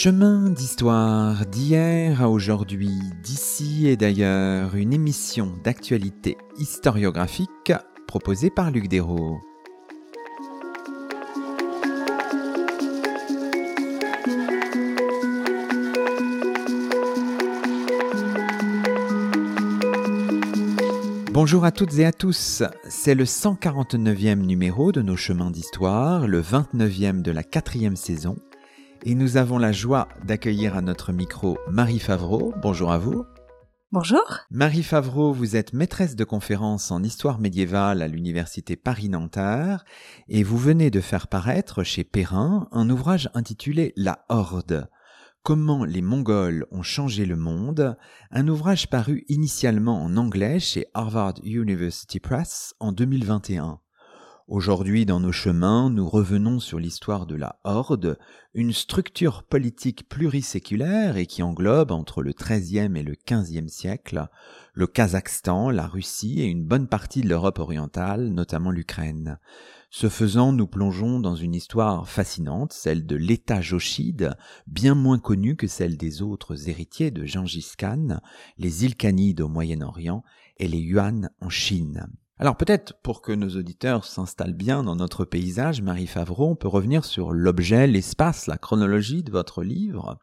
Chemin d'histoire d'hier à aujourd'hui, d'ici et d'ailleurs, une émission d'actualité historiographique proposée par Luc Dérault. Bonjour à toutes et à tous, c'est le 149e numéro de nos chemins d'histoire, le 29e de la quatrième saison, et nous avons la joie d'accueillir à notre micro Marie Favreau. Bonjour à vous. Bonjour. Marie Favreau, vous êtes maîtresse de conférences en histoire médiévale à l'université Paris-Nanterre et vous venez de faire paraître chez Perrin un ouvrage intitulé La Horde Comment les Mongols ont changé le monde, un ouvrage paru initialement en anglais chez Harvard University Press en 2021. Aujourd'hui, dans nos chemins, nous revenons sur l'histoire de la Horde, une structure politique pluriséculaire et qui englobe entre le XIIIe et le XVe siècle le Kazakhstan, la Russie et une bonne partie de l'Europe orientale, notamment l'Ukraine. Ce faisant, nous plongeons dans une histoire fascinante, celle de l'État jochide, bien moins connue que celle des autres héritiers de Gengis Khan, les Ilkhanides au Moyen-Orient et les Yuan en Chine. Alors peut-être pour que nos auditeurs s'installent bien dans notre paysage, Marie Favreau, on peut revenir sur l'objet, l'espace, la chronologie de votre livre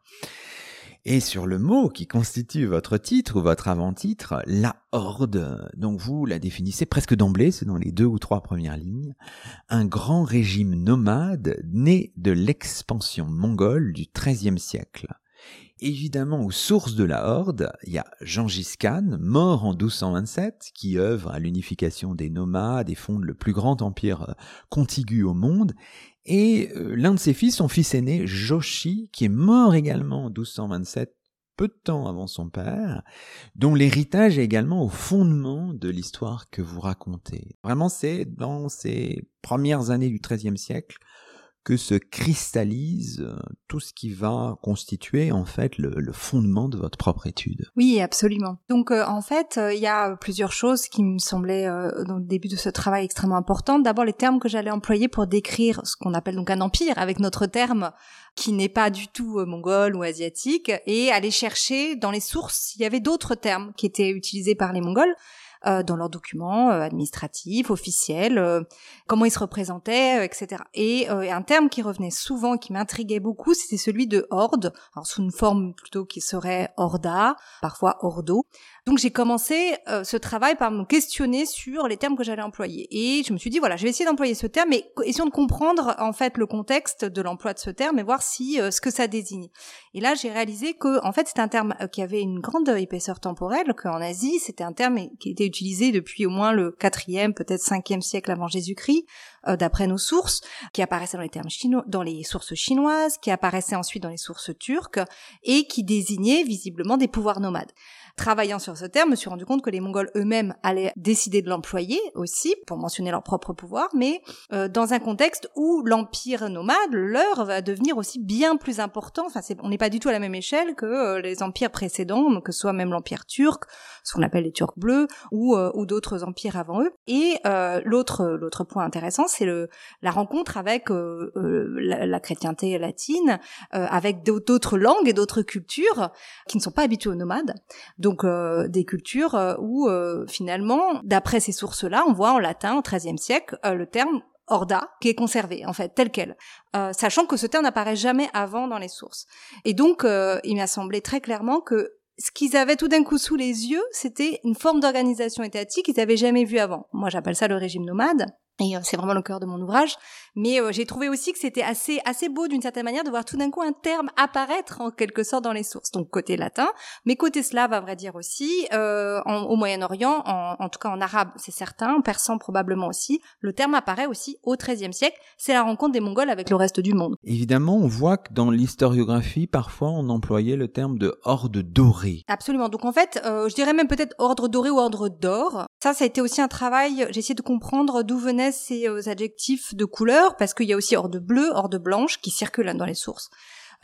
et sur le mot qui constitue votre titre ou votre avant-titre, la horde. Donc vous la définissez presque d'emblée, c'est dans les deux ou trois premières lignes, un grand régime nomade né de l'expansion mongole du XIIIe siècle. Évidemment, aux sources de la Horde, il y a Gengis Khan, mort en 1227, qui œuvre à l'unification des nomades et fonde le plus grand empire euh, contigu au monde, et euh, l'un de ses fils, son fils aîné, Joshi, qui est mort également en 1227, peu de temps avant son père, dont l'héritage est également au fondement de l'histoire que vous racontez. Vraiment, c'est dans ces premières années du XIIIe siècle que se cristallise euh, tout ce qui va constituer en fait le, fondement de votre propre étude. Oui, absolument. Donc euh, en fait, euh, il y a plusieurs choses qui me semblaient dans le début de ce travail extrêmement importantes. D'abord les termes que j'allais employer pour décrire ce qu'on appelle donc un empire avec notre terme qui n'est pas du tout mongol ou asiatique et aller chercher dans les sources s'il y avait d'autres termes qui étaient utilisés par les mongols euh, dans leurs documents euh, administratifs, officiels, euh, comment ils se représentaient, etc. Et un terme qui revenait souvent, qui m'intriguait beaucoup, c'était celui de horde, alors sous une forme plutôt qui serait horda, parfois ordo. Donc j'ai commencé ce travail par me questionner sur les termes que j'allais employer. Et je me suis dit, voilà, je vais essayer d'employer ce terme, mais essayons de comprendre en fait le contexte de l'emploi de ce terme et voir si ce que ça désigne. Et là, j'ai réalisé que en fait, c'est un terme qui avait une grande épaisseur temporelle, qu'en Asie, c'était un terme qui était utilisé depuis au moins le quatrième, peut-être cinquième siècle avant Jésus-Christ, euh, d'après nos sources, qui apparaissait dans les termes chinois, dans les sources chinoises, qui apparaissait ensuite dans les sources turques, et qui désignait visiblement des pouvoirs nomades. Travaillant sur ce terme, je me suis rendu compte que les Mongols eux-mêmes allaient décider de l'employer aussi pour mentionner leur propre pouvoir, mais euh, dans un contexte où l'empire nomade, leur, va devenir aussi bien plus important. Enfin, on n'est pas du tout à la même échelle que euh, les empires précédents, que ce soit même l'empire turc, ce qu'on appelle les Turcs bleus, ou, euh, ou d'autres empires avant eux. Et l'autre l'autre point intéressant, c'est la rencontre avec la, la, chrétienté latine, avec d'autres langues et d'autres cultures qui ne sont pas habituées aux nomades euh, des cultures euh, où euh, finalement, d'après ces sources-là, on voit en latin au XIIIe siècle le terme orda qui est conservé en fait tel quel, sachant que ce terme n'apparaît jamais avant dans les sources. Et donc, il m'a semblé très clairement que ce qu'ils avaient tout d'un coup sous les yeux, c'était une forme d'organisation étatique qu'ils n'avaient jamais vue avant. Moi, j'appelle ça le régime nomade. Et euh, c'est vraiment le cœur de mon ouvrage. Mais euh, j'ai trouvé aussi que c'était assez assez beau d'une certaine manière de voir tout d'un coup un terme apparaître en quelque sorte dans les sources. Donc côté latin, mais côté slave à vrai dire aussi, euh, au Moyen-Orient, en, en, tout cas en arabe c'est certain, en persan probablement aussi, le terme apparaît aussi au XIIIe siècle. C'est la rencontre des Mongols avec le reste du monde. Évidemment, on voit que dans l'historiographie, parfois on employait le terme de horde dorée. Absolument. Donc en fait, euh, je dirais même peut-être ordre doré ou ordre d'or. Ça, ça a été aussi un travail. J'ai essayé de comprendre d'où venait ces euh, adjectifs de couleur, parce qu'il y a aussi hors de bleu, hors de blanche qui circulent dans les sources.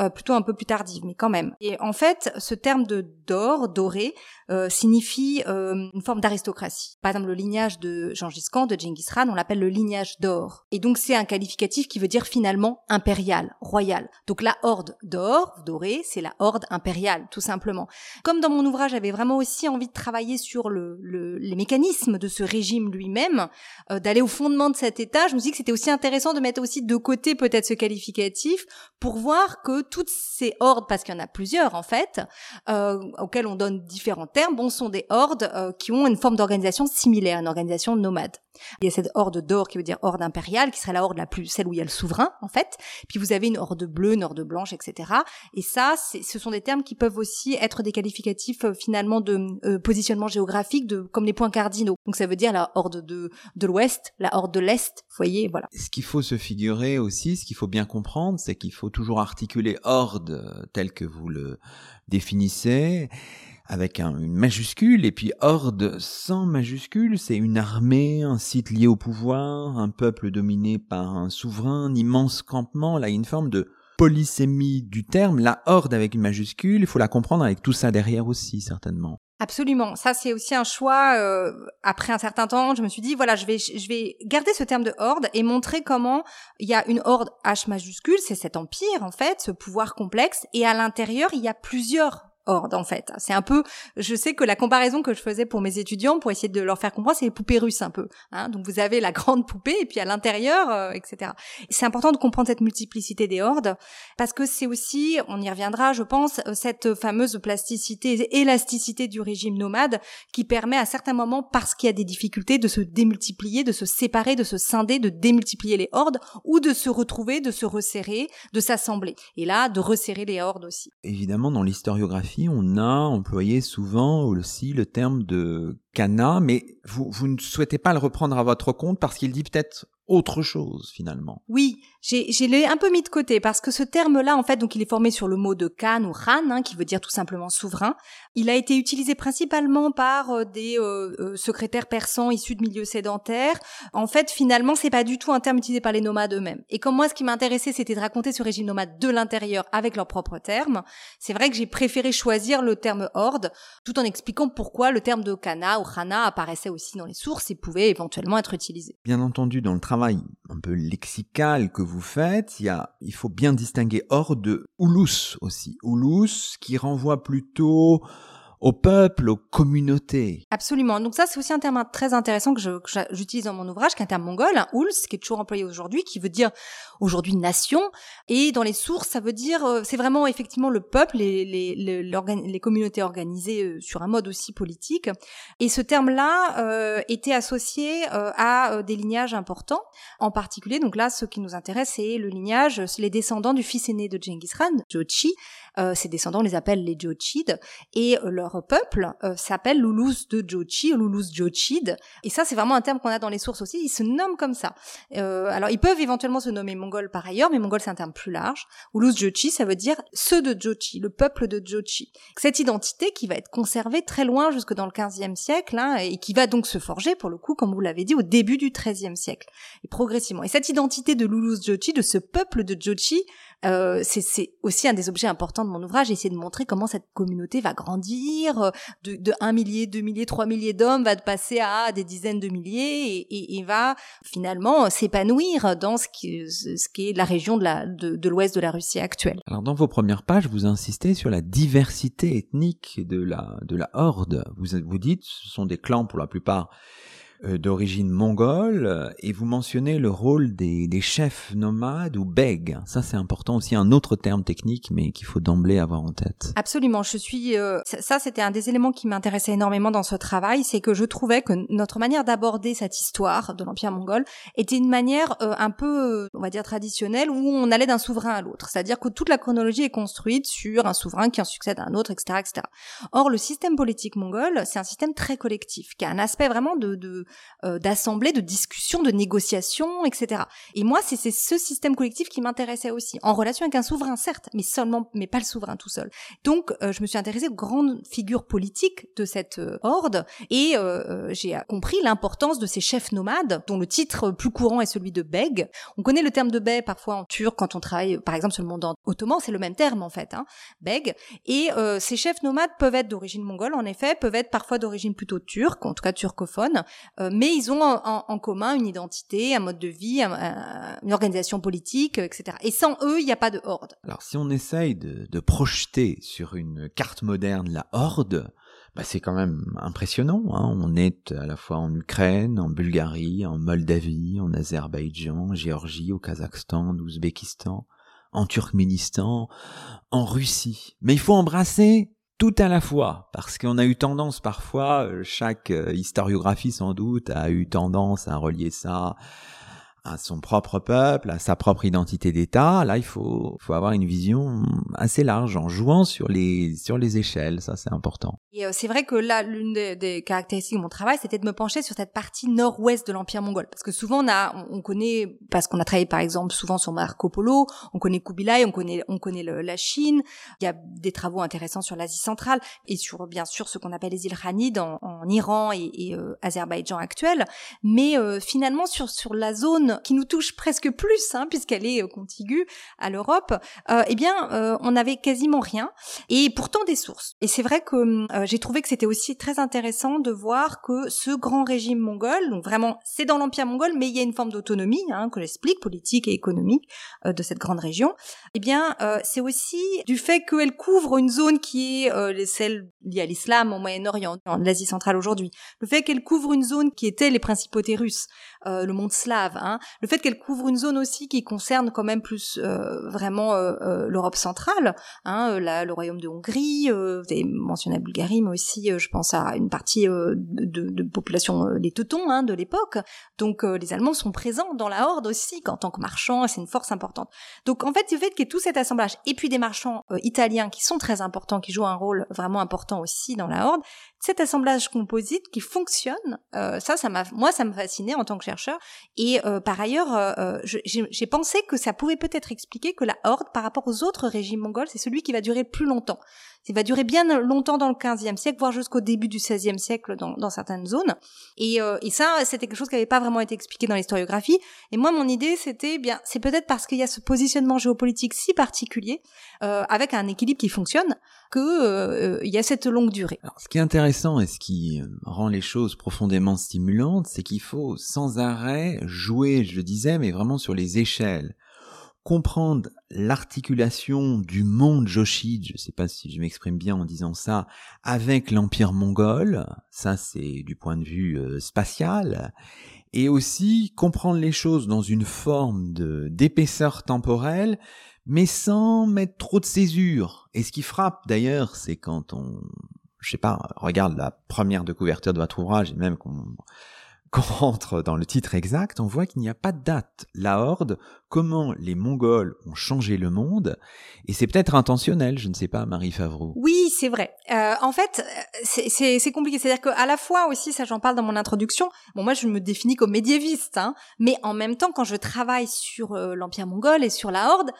Euh, plutôt un peu plus tardive, mais quand même. Et en fait, ce terme de d'or, doré, euh, signifie euh, une forme d'aristocratie. Par exemple, le lignage de Gengis Khan, de Genghis Khan, on l'appelle le lignage d'or. Et donc c'est un qualificatif qui veut dire finalement impérial, royal. Donc la horde d'or, doré, c'est la horde impériale, tout simplement. Comme dans mon ouvrage, j'avais vraiment aussi envie de travailler sur le, les mécanismes de ce régime lui-même, euh, d'aller au fondement de cet état, je me suis dit que c'était aussi intéressant de mettre aussi de côté peut-être ce qualificatif pour voir que toutes ces hordes, parce qu'il y en a plusieurs en fait, euh, auxquelles on donne différents termes, sont des hordes euh, qui ont une forme d'organisation similaire, une organisation nomade. Il y a cette horde d'or qui veut dire horde impériale, qui serait la horde la plus, celle où il y a le souverain, en fait. Puis vous avez une horde bleue, une horde blanche, etc. Et ça, ce sont des termes qui peuvent aussi être des qualificatifs euh, finalement de euh, positionnement géographique, de comme les points cardinaux. Donc ça veut dire la horde de de l'ouest, la horde de l'est. Voyez, voilà. Ce qu'il faut se figurer aussi, ce qu'il faut bien comprendre, c'est qu'il faut toujours articuler horde euh, tel que vous le définissez avec une majuscule, et puis horde sans majuscule, c'est une armée, un site lié au pouvoir, un peuple dominé par un souverain, un immense campement, là, une forme de polysémie du terme, la horde avec une majuscule, il faut la comprendre avec tout ça derrière aussi, certainement. Absolument. Ça, c'est aussi un choix. Euh, après un certain temps, je me suis dit voilà, je vais je vais garder ce terme de horde et montrer comment il y a une horde H majuscule, c'est cet empire en fait, ce pouvoir complexe, et à l'intérieur il y a plusieurs horde en fait. C'est un peu, je sais que la comparaison que je faisais pour mes étudiants pour essayer de leur faire comprendre, c'est les poupées russes un peu. Hein. Donc vous avez la grande poupée et puis à l'intérieur, euh, etc. C'est important de comprendre cette multiplicité des hordes parce que c'est aussi, on y reviendra, je pense, euh, cette fameuse plasticité, élasticité du régime nomade qui permet à certains moments, parce qu'il y a des difficultés, de se démultiplier, de se séparer, de se scinder, de démultiplier les hordes ou de se retrouver, de se resserrer, de s'assembler. Et là, de resserrer les hordes aussi. Évidemment, dans l'historiographie on a employé souvent aussi le terme de Cana, mais vous, ne souhaitez pas le reprendre à votre compte parce qu'il dit peut-être autre chose finalement. Oui, j'ai, j'ai un peu mis de côté parce que ce terme-là, en fait, donc il est formé sur le mot de Khan ou Khan, hein, qui veut dire tout simplement souverain. Il a été utilisé principalement par euh, des euh, euh, secrétaires persans issus de milieux sédentaires. En fait, finalement, c'est pas du tout un terme utilisé par les nomades eux-mêmes. Et comme moi, ce qui m'intéressait, c'était de raconter ce régime nomade de l'intérieur avec leurs propres termes. C'est vrai que j'ai préféré choisir le terme horde, tout en expliquant pourquoi le terme de Kana ou Khana apparaissait aussi dans les sources et pouvait éventuellement être utilisé. Bien entendu, dans le travail un peu lexical que vous faites, il, faut bien distinguer hors de Oulous aussi. Oulous qui renvoie plutôt au peuple, aux communautés. Absolument. Donc ça, c'est aussi un terme très intéressant que j'utilise dans mon ouvrage, qui est un terme mongol, un Ouls, qui est toujours employé aujourd'hui, qui veut dire aujourd'hui nation. Et dans les sources, ça veut dire, euh, c'est vraiment effectivement le peuple, les, les, communautés organisées euh, sur un mode aussi politique. Et ce terme-là euh, était associé à des lignages importants. En particulier, donc là, ce qui nous intéresse, c'est le lignage, les descendants du fils aîné de Genghis Khan, Jochi, euh, ses descendants on les appelle les Jochid, et euh, peuple euh, s'appelle Loulous de Jochi, Loulous Jochid, et ça c'est vraiment un terme qu'on a dans les sources aussi, ils se nomment comme ça. alors ils peuvent éventuellement se nommer mongols par ailleurs, mais mongol c'est un terme plus large. Loulous Jochi ça veut dire ceux de Jochi, le peuple de Jochi. Cette identité qui va être conservée très loin jusque dans le 15e siècle, hein, et qui va donc se forger pour le coup, comme vous l'avez dit, au début du 13e siècle, et progressivement. Et cette identité de Loulous Jochi, de ce peuple de Jochi, euh, c'est aussi un des objets importants de mon ouvrage, essayer de montrer comment cette communauté va grandir, euh, de, de un millier, deux milliers, trois milliers d'hommes va passer à des dizaines de milliers et, et, va finalement s'épanouir dans ce qui, ce qui est la région de l'ouest de, de, de la Russie actuelle. Alors dans vos premières pages, vous insistez sur la diversité ethnique de la, de la horde. Vous, vous dites, ce sont des clans pour la plupart d'origine mongole et vous mentionnez le rôle des, des chefs nomades ou bègues. Ça c'est important aussi, un autre terme technique mais qu'il faut d'emblée avoir en tête. Absolument, je suis euh, ça c'était un des éléments qui m'intéressait énormément dans ce travail, c'est que je trouvais que notre manière d'aborder cette histoire de l'empire mongol était une manière euh, un peu on va dire traditionnelle où on allait d'un souverain à l'autre, c'est-à-dire que toute la chronologie est construite sur un souverain qui en succède à un autre, etc., etc. Or le système politique mongol, c'est un système très collectif, qui a un aspect vraiment de, de d'assemblée, de discussion, de négociation, etc. Et moi, c'est ce système collectif qui m'intéressait aussi, en relation avec un souverain, certes, mais seulement, mais pas le souverain tout seul. Donc, je me suis intéressée aux grandes figures politiques de cette horde et j'ai compris l'importance de ces chefs nomades, dont le titre plus courant est celui de beg. On connaît le terme de beg parfois en turc quand on travaille, par exemple, sur le monde ottoman, c'est le même terme en fait, hein, beg. Et euh, ces chefs nomades peuvent être d'origine mongole, en effet, peuvent être parfois d'origine plutôt turque, en tout cas turcophone, euh, mais ils ont en, commun une identité, un mode de vie, une organisation politique, etc. Et sans eux, il n'y a pas de horde. Alors si on essaye de, de projeter sur une carte moderne la horde, bah, c'est quand même impressionnant. Hein. On est à la fois en Ukraine, en Bulgarie, en Moldavie, en Azerbaïdjan, en Géorgie, au Kazakhstan, en Ouzbékistan, en Turkménistan, en Russie. Mais il faut embrasser tout à la fois, parce qu'on a eu tendance parfois, euh, chaque euh, historiographie sans doute a eu tendance à relier ça à son propre peuple, à sa propre identité d'État. Là, il faut, faut avoir une vision assez large en jouant sur les, sur les échelles. Ça, c'est important. Et euh, c'est vrai que là, l'une des, caractéristiques de mon travail, c'était de me pencher sur cette partie nord-ouest de l'Empire mongol. Parce que souvent, on a, on connaît, parce qu'on a travaillé par exemple souvent sur Marco Polo, on connaît Kubilai, on connaît, on connaît la Chine. Il y a des travaux intéressants sur l'Asie centrale et sur, bien sûr, ce qu'on appelle les îles Hanid en, en Iran et, et euh, Azerbaïdjan actuel. Mais euh, finalement, sur, sur la zone qui nous touche presque plus, hein, puisqu'elle est euh, contiguë à l'Europe, euh, eh bien, euh, on n'avait quasiment rien, et pourtant des sources. Et c'est vrai que j'ai trouvé que c'était aussi très intéressant de voir que ce grand régime mongol, donc vraiment, c'est dans l'empire mongol, mais il y a une forme d'autonomie hein, que j'explique, politique et économique de cette grande région. Eh bien, c'est aussi du fait qu'elle couvre une zone qui est celle liée à l'islam au Moyen-Orient, en Asie centrale aujourd'hui. Le fait qu'elle couvre une zone qui était les principautés russes, le monde slave, hein, le fait qu'elle couvre une zone aussi qui concerne quand même plus euh, vraiment euh, euh, l'Europe centrale, hein, le royaume de Hongrie, vous avez mentionné la Bulgarie, mais aussi je pense à une partie de, population des Teutons hein, de l'époque. Donc les Allemands sont présents dans la Horde aussi en tant que marchands, c'est une force importante. Donc en fait, le fait qu'il y ait tout cet assemblage et puis des marchands italiens qui sont très importants, qui jouent un rôle vraiment important aussi dans la Horde, cet assemblage composite qui fonctionne, ça, ça m'a, moi, ça me fascinait en tant que chercheur. Et par ailleurs, euh, euh, j'ai pensé que ça pouvait peut-être expliquer que la horde, par rapport aux autres régimes mongols, c'est celui qui va durer plus longtemps. Il va durer bien longtemps dans le 15e siècle, voire jusqu'au début du 16e siècle dans, dans certaines zones. Et, euh, et ça, c'était quelque chose qui n'avait pas vraiment été expliqué dans l'historiographie. Et moi, mon idée, c'était bien, c'est peut-être parce qu'il y a ce positionnement géopolitique si particulier, euh, avec un équilibre qui fonctionne, que euh, y a cette longue durée. Alors, ce qui est intéressant et ce qui rend les choses profondément stimulantes, c'est qu'il faut sans arrêt jouer, je le disais, mais vraiment sur les échelles comprendre l'articulation du monde Joshid, je ne sais pas si je m'exprime bien en disant ça, avec l'empire mongol, ça c'est du point de vue euh, spatial, et aussi comprendre les choses dans une forme d'épaisseur temporelle, mais sans mettre trop de césure. Et ce qui frappe d'ailleurs, c'est quand on, je sais pas, regarde la première de couverture de votre ouvrage, et même qu'on quand on rentre dans le titre exact, on voit qu'il n'y a pas de date. La Horde, comment les Mongols ont changé le monde, et c'est peut-être intentionnel, je ne sais pas, Marie Favreau. Oui, c'est vrai. Euh, en fait, c'est compliqué. C'est-à-dire qu'à la fois aussi, ça j'en parle dans mon introduction, bon moi je me définis comme médiéviste, hein, mais en même temps, quand je travaille sur euh, l'Empire mongol et sur la Horde,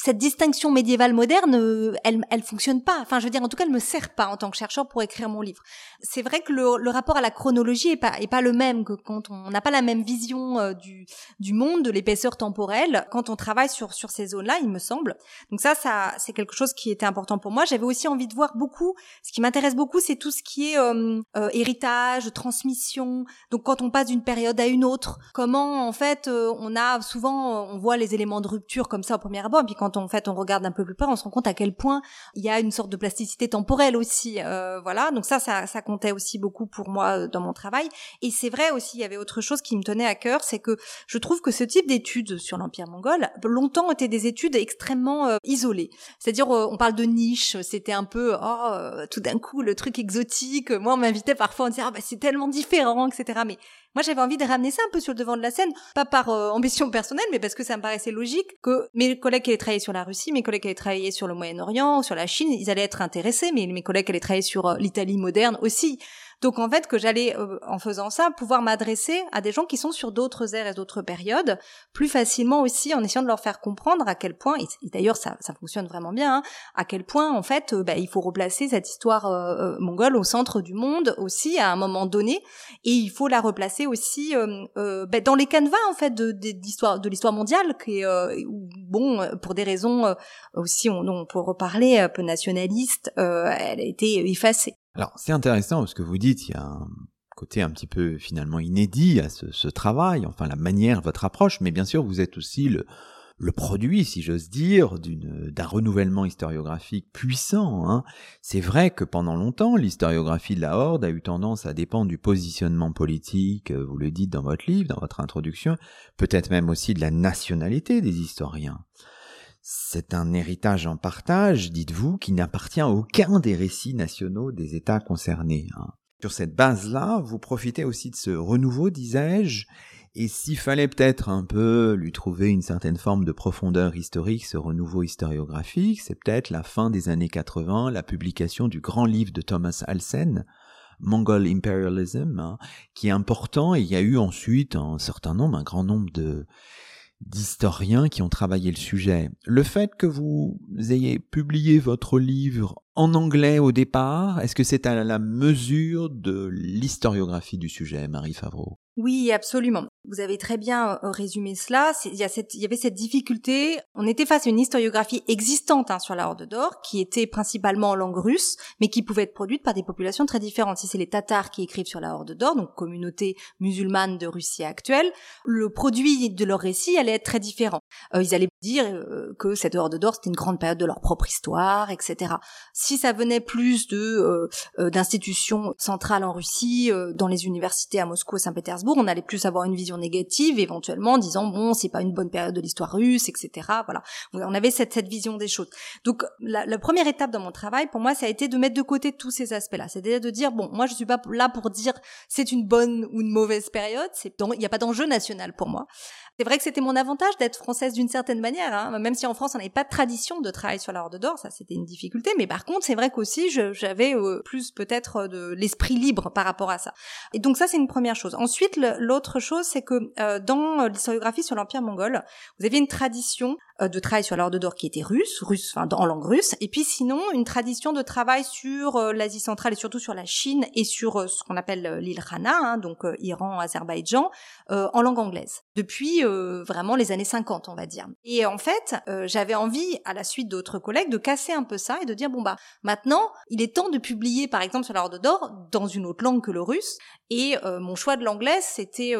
cette distinction médiévale moderne, euh, elle, elle fonctionne pas. Enfin, je veux dire, en tout cas, elle me sert pas en tant que chercheur pour écrire mon livre. C'est vrai que le, le, rapport à la chronologie est pas, est pas le même que quand on n'a pas la même vision euh, du, du monde, de l'épaisseur temporelle, quand on travaille sur, sur ces zones-là, il me semble. Donc ça, ça, c'est quelque chose qui était important pour moi. J'avais aussi envie de voir beaucoup, ce qui m'intéresse beaucoup, c'est tout ce qui est euh, héritage, transmission. Donc quand on passe d'une période à une autre, comment, en fait, on a souvent, on voit les éléments de rupture comme ça au premier abord, puis quand quand en fait on regarde un peu plus près, on se rend compte à quel point il y a une sorte de plasticité temporelle aussi. Euh, voilà, donc ça, ça, ça comptait aussi beaucoup pour moi euh, dans mon travail. Et c'est vrai aussi, il y avait autre chose qui me tenait à cœur, c'est que je trouve que ce type d'études sur l'Empire mongol, longtemps étaient des études extrêmement euh, isolées. C'est-à-dire, on parle de niche, c'était un peu, oh, tout d'un coup, le truc exotique. Moi, on m'invitait parfois, on disait, ah bah c'est tellement différent, etc. Mais moi, j'avais envie de ramener ça un peu sur le devant de la scène, pas par euh, ambition personnelle, mais parce que ça me paraissait logique que mes collègues qui allaient travailler sur la Russie, mes collègues qui allaient travailler sur le Moyen-Orient, sur la Chine, ils allaient être intéressés, mais mes collègues qui allaient travailler sur euh, l'Italie moderne aussi. Donc en fait que j'allais euh, en faisant ça pouvoir m'adresser à des gens qui sont sur d'autres ères et d'autres périodes plus facilement aussi en essayant de leur faire comprendre à quel point et, d'ailleurs ça, ça fonctionne vraiment bien hein, à quel point en fait euh, bah, il faut replacer cette histoire euh, mongole au centre du monde aussi à un moment donné et il faut la replacer aussi bah, dans les canevas en fait de, de, de l'histoire mondiale qui est bon pour des raisons aussi on, on peut reparler un peu nationaliste elle a été effacée alors c'est intéressant parce que vous dites il y a un côté un petit peu finalement inédit à ce, travail, enfin la manière, votre approche, mais bien sûr vous êtes aussi le, le produit, si j'ose dire, d'un renouvellement historiographique puissant. Hein. C'est vrai que pendant longtemps, l'historiographie de la Horde a eu tendance à dépendre du positionnement politique, euh, vous le dites dans votre livre, dans votre introduction, peut-être même aussi de la nationalité des historiens. C'est un héritage en partage, dites-vous, qui n'appartient à aucun des récits nationaux des États concernés. Hein. Sur cette base-là, vous profitez aussi de ce renouveau, disais-je, et s'il fallait peut-être un peu lui trouver une certaine forme de profondeur historique, ce renouveau historiographique, c'est peut-être la fin des années 80, la publication du grand livre de Thomas Alsen, Mongol Imperialism, hein, qui est important, et il y a eu ensuite un certain nombre, un grand nombre de d'historiens qui ont travaillé le sujet. Le fait que vous ayez publié votre livre en anglais au départ, est-ce que c'est à la mesure de l'historiographie du sujet, Marie Favreau? Oui, absolument. Vous avez très bien euh, résumé cela. Il y, avait cette difficulté. On était face à une historiographie existante hein, sur la Horde d'Or, qui était principalement en langue russe, mais qui pouvait être produite par des populations très différentes. Si c'est les Tatars qui écrivent sur la Horde d'Or, donc communauté musulmane de Russie actuelle, le produit de leur récit allait être très différent. Euh, ils allaient dire euh, que cette Horde d'Or, c'était une grande période de leur propre histoire, etc. ça venait plus de d'institutions centrales en Russie, dans les universités à Moscou et Saint-Pétersbourg, on allait plus avoir une vision négative, éventuellement en disant bon, c'est pas une bonne période de l'histoire russe, etc. Voilà, on avait cette, cette vision des choses. Donc la, la, première étape dans mon travail, pour moi, ça a été de mettre de côté tous ces aspects-là, c'est-à-dire de dire bon, moi je suis pas là pour dire c'est une bonne ou une mauvaise période, c'est il n'y a pas d'enjeu national pour moi. C'est vrai que c'était mon avantage d'être française d'une certaine manière, hein. même si en France on n'avait pas de tradition de travail sur la Horde d'Or, ça c'était une difficulté, mais par contre c'est vrai qu'aussi j'avais euh, plus peut-être de l'esprit libre par rapport à ça. Et donc ça c'est une première chose. Ensuite l'autre chose c'est que euh, dans l'historiographie sur l'Empire mongol, vous avez une tradition euh, de travail sur l'Horde d'Or qui était russe, russe, enfin en langue russe, et puis sinon une tradition de travail sur l'Asie centrale et surtout sur la Chine et sur ce qu'on appelle l'île Rana, hein, donc Iran, Azerbaïdjan, en langue anglaise. Depuis euh, vraiment les années 50, on va dire. Et en fait, euh, j'avais envie, à la suite d'autres collègues, de casser un peu ça et de dire bon bah maintenant, il est temps de publier, par exemple, sur la Horde d'Or dans une autre langue que le russe. Et euh, mon choix de l'anglais, c'était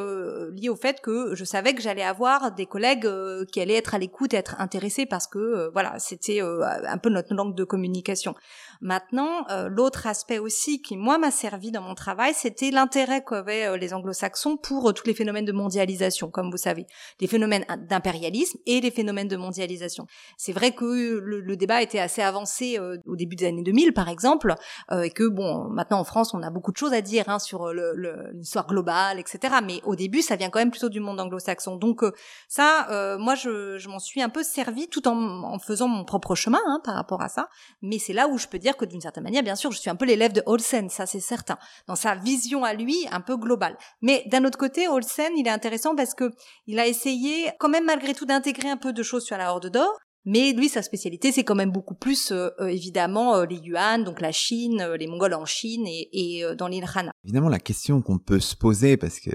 lié au fait que je savais que j'allais avoir des collègues qui allaient être à l'écoute et être intéressés parce que voilà, c'était un peu notre langue de communication. Maintenant, l'autre aspect aussi qui moi m'a servi dans mon travail, c'était l'intérêt qu'avaient les anglo-saxons pour tous les phénomènes de mondialisation, comme vous savez les phénomènes d'impérialisme et les phénomènes de mondialisation. C'est vrai que le, débat était assez avancé euh, au début des années 2000, par exemple, euh, et que bon, maintenant en France, on a beaucoup de choses à dire hein, sur l'histoire globale, etc. Mais au début, ça vient quand même plutôt du monde anglo-saxon. Donc euh, ça, moi, je, je m'en suis un peu servi tout en, en faisant mon propre chemin hein, par rapport à ça. Mais c'est là où je peux dire que d'une certaine manière, bien sûr, je suis un peu l'élève de Olsen, ça c'est certain, dans sa vision à lui un peu globale. Mais d'un autre côté, Olsen, il est intéressant parce que il a essayé quand même malgré tout d'intégrer un peu de choses sur la Horde d'Or. Mais lui, sa spécialité, c'est quand même beaucoup plus, euh, euh, évidemment, euh, les Yuan, donc la Chine, les Mongols en Chine et, dans l'île. Évidemment, la question qu'on peut se poser, parce que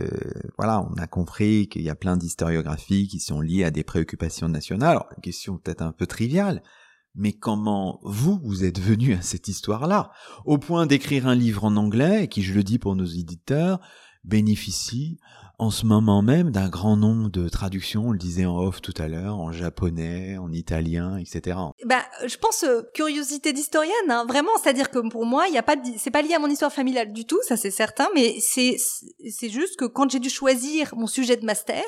voilà, on a compris qu'il y a plein d'historiographies qui sont liées à des préoccupations nationales. Une question peut-être un peu triviale, mais comment vous, vous êtes venu à cette histoire-là, au point d'écrire un livre en anglais, qui, je le dis pour nos éditeurs, bénéficie en ce moment même d'un grand nombre de traductions, on le disait en off tout à l'heure, en japonais, en italien, etc. Bah, je pense euh, curiosité d'historienne, hein, vraiment, c'est-à-dire que pour moi, il y a pas, c'est pas lié à mon histoire familiale du tout, ça c'est certain, mais c'est c'est juste que quand j'ai dû choisir mon sujet de master,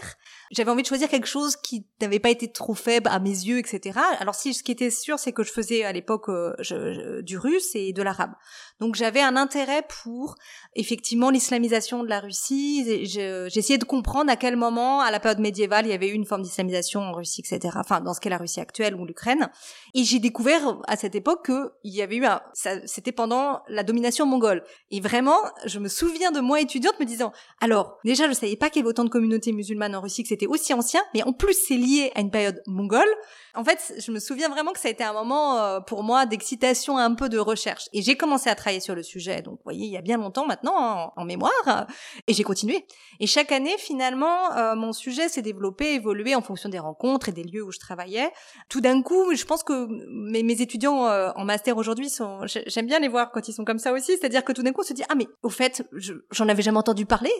j'avais envie de choisir quelque chose qui n'avait pas été trop faible à mes yeux, etc. Alors si ce qui était sûr, c'est que je faisais à l'époque euh, du russe et de l'arabe, donc j'avais un intérêt pour effectivement l'islamisation de la Russie. J'ai essayer de comprendre à quel moment, à la période médiévale, il y avait eu une forme d'islamisation en Russie, etc. Enfin, dans ce qu'est la Russie actuelle ou l'Ukraine. Et j'ai découvert à cette époque qu'il y avait eu un, c'était pendant la domination mongole. Et vraiment, je me souviens de moi étudiante me disant, alors, déjà, je savais pas qu'il y avait autant de communautés musulmanes en Russie, que c'était aussi ancien, mais en plus, c'est lié à une période mongole. En fait, je me souviens vraiment que ça a été un moment euh, pour moi d'excitation, un peu de recherche. Et j'ai commencé à travailler sur le sujet. Donc, vous voyez, il y a bien longtemps maintenant en, mémoire. Et j'ai continué. Et chaque année, finalement, euh, mon sujet s'est développé, évolué en fonction des rencontres et des lieux où je travaillais. Tout d'un coup, je pense que mes, étudiants euh, en master aujourd'hui sont, j'aime bien les voir quand ils sont comme ça aussi. C'est-à-dire que tout d'un coup, on se dit ah mais au fait, j'en avais jamais entendu parler.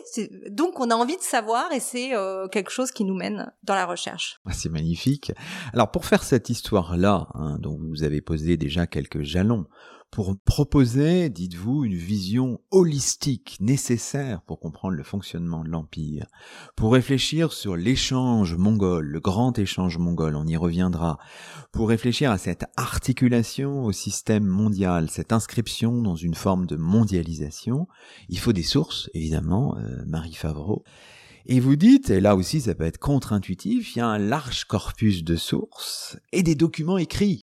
Donc, on a envie de savoir et c'est quelque chose qui nous mène dans la recherche. Ah, c'est magnifique. Alors pour faire cette histoire-là, hein, dont vous avez posé déjà quelques jalons, pour proposer, dites-vous, une vision holistique nécessaire pour comprendre le fonctionnement de l'Empire, pour réfléchir sur l'échange mongol, le grand échange mongol, on y reviendra, pour réfléchir à cette articulation au système mondial, cette inscription dans une forme de mondialisation, il faut des sources, évidemment, euh, Marie Favreau, et vous dites, et là aussi ça peut être contre-intuitif, il y a un large corpus de sources et des documents écrits.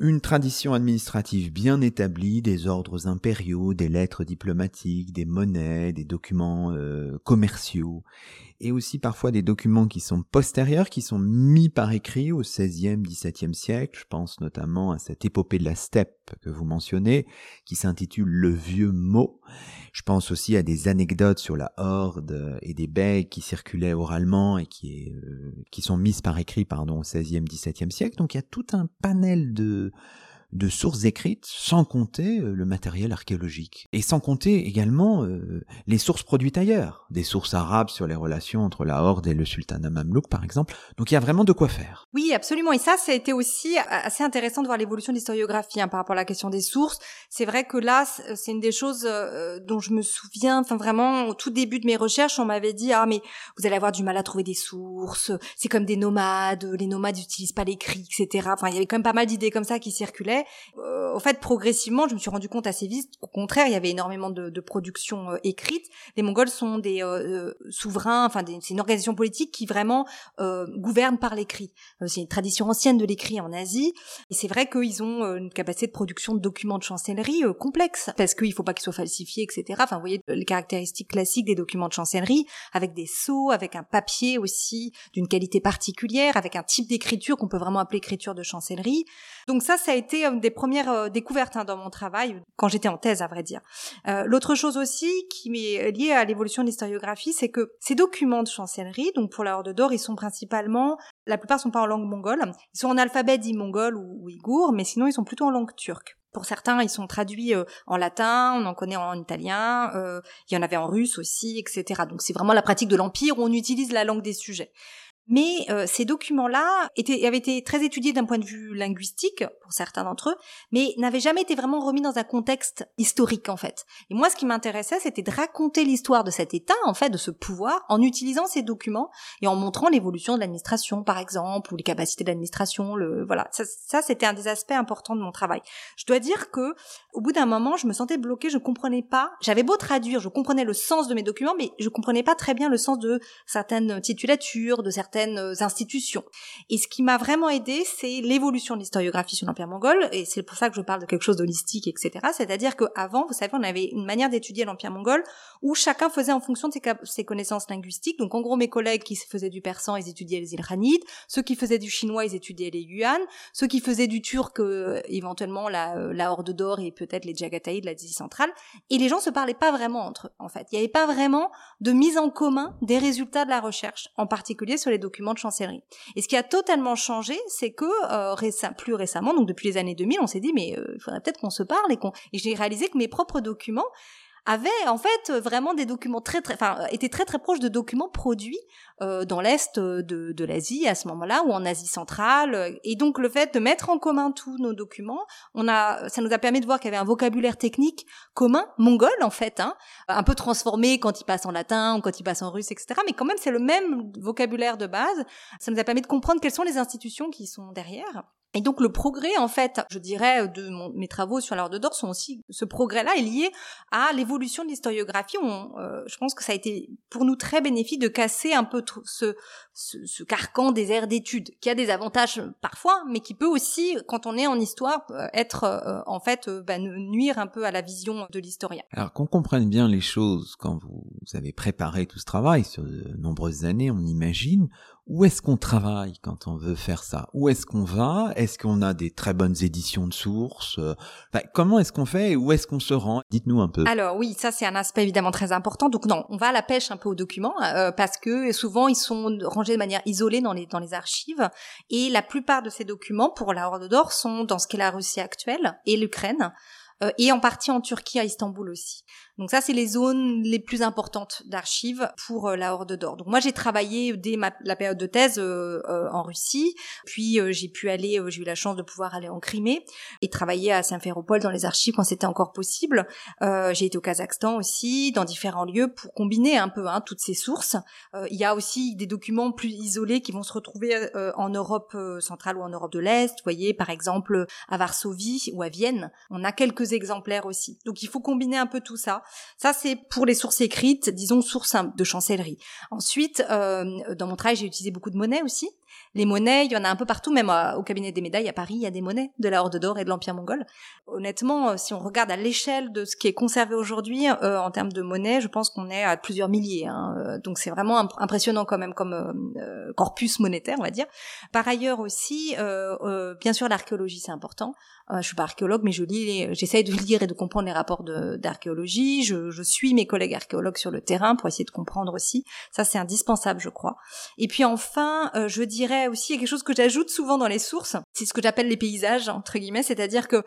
Une tradition administrative bien établie, des ordres impériaux, des lettres diplomatiques, des monnaies, des documents euh, commerciaux, et aussi parfois des documents qui sont postérieurs, qui sont mis par écrit au XVIe, XVIIe siècle. Je pense notamment à cette épopée de la steppe que vous mentionnez, qui s'intitule Le vieux mot. Je pense aussi à des anecdotes sur la horde et des bègues qui circulaient oralement et qui, euh, qui sont mises par écrit pardon, au XVIe, XVIIe siècle. Donc il y a tout un panel de, de sources écrites, sans compter euh, le matériel archéologique. Et sans compter également euh, les sources produites ailleurs, des sources arabes sur les relations entre la Horde et le sultanat mamelouk par exemple. Donc il y a vraiment de quoi faire. Oui, absolument. Et ça, ça a été aussi assez intéressant de voir l'évolution de l'historiographie hein, par rapport à la question des sources. C'est vrai que là, c'est une des choses euh, dont je me souviens, enfin vraiment, au tout début de mes recherches, on m'avait dit, ah mais vous allez avoir du mal à trouver des sources, c'est comme des nomades, les nomades n'utilisent pas l'écrit, etc. Enfin, il y avait quand même pas mal d'idées comme ça qui circulaient. Euh, en fait, progressivement, je me suis rendu compte assez vite Au contraire, il y avait énormément de, de production euh, écrite. Les Mongols sont des euh, souverains, enfin, c'est une organisation politique qui vraiment gouverne par l'écrit. c'est une tradition ancienne de l'écrit en Asie, et c'est vrai qu'ils ont une capacité de production de documents de chancellerie complexe, parce qu'il faut pas qu'ils soient falsifiés, etc. Enfin, vous voyez les caractéristiques classiques des documents de chancellerie, avec des sceaux, avec un papier aussi d'une qualité particulière, avec un type d'écriture qu'on peut vraiment appeler écriture de chancellerie. Donc ça, ça a été des premières euh, découvertes hein, dans mon travail, quand j'étais en thèse, à vrai dire. Euh, l'autre chose aussi qui m'est liée à l'évolution de l'historiographie, c'est que ces documents de chancellerie, donc pour la Horde d'Or, ils sont principalement, la plupart sont pas en langue mongole, ils sont en alphabet dit mongol ou ouïghour, mais sinon ils sont plutôt en langue turque. Pour certains, ils sont traduits euh, en latin, on en connaît en italien, il y en avait en russe aussi, etc. Donc c'est vraiment la pratique de l'Empire où on utilise la langue des sujets. Mais euh, ces documents-là avaient été très étudiés d'un point de vue linguistique pour certains d'entre eux, mais n'avaient jamais été vraiment remis dans un contexte historique en fait. Et moi, ce qui m'intéressait, c'était de raconter l'histoire de cet État, en fait, de ce pouvoir, en utilisant ces documents et en montrant l'évolution de l'administration, par exemple, ou les capacités de l'administration. Le voilà, ça, ça c'était un des aspects importants de mon travail. Je dois dire que au bout d'un moment, je me sentais bloquée, je comprenais pas. J'avais beau traduire, je comprenais le sens de mes documents, mais je comprenais pas très bien le sens de certaines titulatures, de certaines euh, institutions. Et ce qui m'a vraiment aidé, c'est l'évolution de l'historiographie sur l'Empire mongol, et c'est pour ça que je parle de quelque chose d'holistique, etc. C'est-à-dire qu'avant, vous savez, on avait une manière d'étudier l'Empire mongol où chacun faisait en fonction de ses, connaissances linguistiques. Donc en gros, mes collègues qui faisaient du persan, ils étudiaient les Ilkhanides, ceux qui faisaient du chinois, ils étudiaient les yuan, ceux qui faisaient du turc, euh, éventuellement la, euh, la Horde d'Or et peut-être les Jagatai de l'Asie centrale. Et les gens se parlaient pas vraiment entre eux, en fait. Il n'y avait pas vraiment de mise en commun des résultats de la recherche, en particulier sur les documents de chancellerie. Et ce qui a totalement changé, c'est que euh, plus récemment, donc depuis les années 2000, on s'est dit mais il faudrait peut-être qu'on se parle et qu'on et j'ai réalisé que mes propres documents avait en fait vraiment des documents très très enfin étaient très très proches de documents produits euh, dans l'est de, de l'Asie à ce moment-là ou en Asie centrale. Et donc le fait de mettre en commun tous nos documents, on a, ça nous a permis de voir qu'il y avait un vocabulaire technique commun, mongol en fait, hein, un peu transformé quand il passe en latin ou quand il passe en russe, etc. Mais quand même c'est le même vocabulaire de base. Ça nous a permis de comprendre quelles sont les institutions qui sont derrière. Et donc le progrès, en fait, je dirais, de mes travaux sur l'art de d'or sont aussi, ce progrès-là est lié à l'évolution de l'historiographie. Euh, je pense que ça a été pour nous très bénéfique de casser un peu ce, carcan des aires d'études, qui a des avantages parfois, mais qui peut aussi, quand on est en histoire, euh, être euh, en fait bah, nuire un peu à la vision de l'historien. Alors qu'on comprenne bien les choses, quand vous avez préparé tout ce travail sur de nombreuses années, on imagine, où est-ce qu'on travaille quand on veut faire ça? Où est-ce qu'on va? Est-ce qu'on a des très bonnes éditions de sources? Comment est-ce qu'on fait où est-ce qu'on se rend? Dites-nous un peu. Alors oui, ça c'est un aspect évidemment très important. Donc non, on va à la pêche un peu aux documents euh, parce que souvent ils sont rangés de manière isolée dans les dans les archives et la plupart de ces documents pour la Horde d'Or sont dans ce qu'est la Russie actuelle et l'Ukraine. Euh, et en partie en Turquie, à Istanbul aussi. Donc ça, c'est les zones les plus importantes d'archives pour euh, la Horde d'Or. Donc moi, j'ai travaillé dès ma, la période de thèse euh, en Russie, puis j'ai pu aller, j'ai eu la chance de pouvoir aller en Crimée et travailler à Saint-Féropol dans les archives quand c'était encore possible. j'ai été au Kazakhstan aussi, dans différents lieux pour combiner un peu hein, toutes ces sources. il y a aussi des documents plus isolés qui vont se retrouver en Europe centrale ou en Europe de l'Est. Vous voyez, par exemple, à Varsovie ou à Vienne, on a quelques exemplaires aussi. Donc il faut combiner un peu tout ça. Ça c'est pour les sources écrites, disons sources de chancellerie. Ensuite, euh, dans mon travail, j'ai utilisé beaucoup de monnaies aussi. Les monnaies, il y en a un peu partout, même euh, au cabinet des médailles à Paris, il y a des monnaies de la Horde d'Or et de l'Empire mongol. Honnêtement, euh, si on regarde à l'échelle de ce qui est conservé aujourd'hui en termes de monnaie, je pense qu'on est à plusieurs milliers. Hein. Donc c'est vraiment impressionnant quand même comme corpus monétaire, on va dire. Par ailleurs aussi, bien sûr, l'archéologie c'est important. Je suis pas archéologue, mais je lis, j'essaye de lire et de comprendre les rapports d'archéologie. Je, je, suis mes collègues archéologues sur le terrain pour essayer de comprendre aussi. Ça, c'est indispensable, je crois. Et puis enfin, euh, je dirais aussi, quelque chose que j'ajoute souvent dans les sources, c'est ce que j'appelle les paysages, entre guillemets, c'est-à-dire que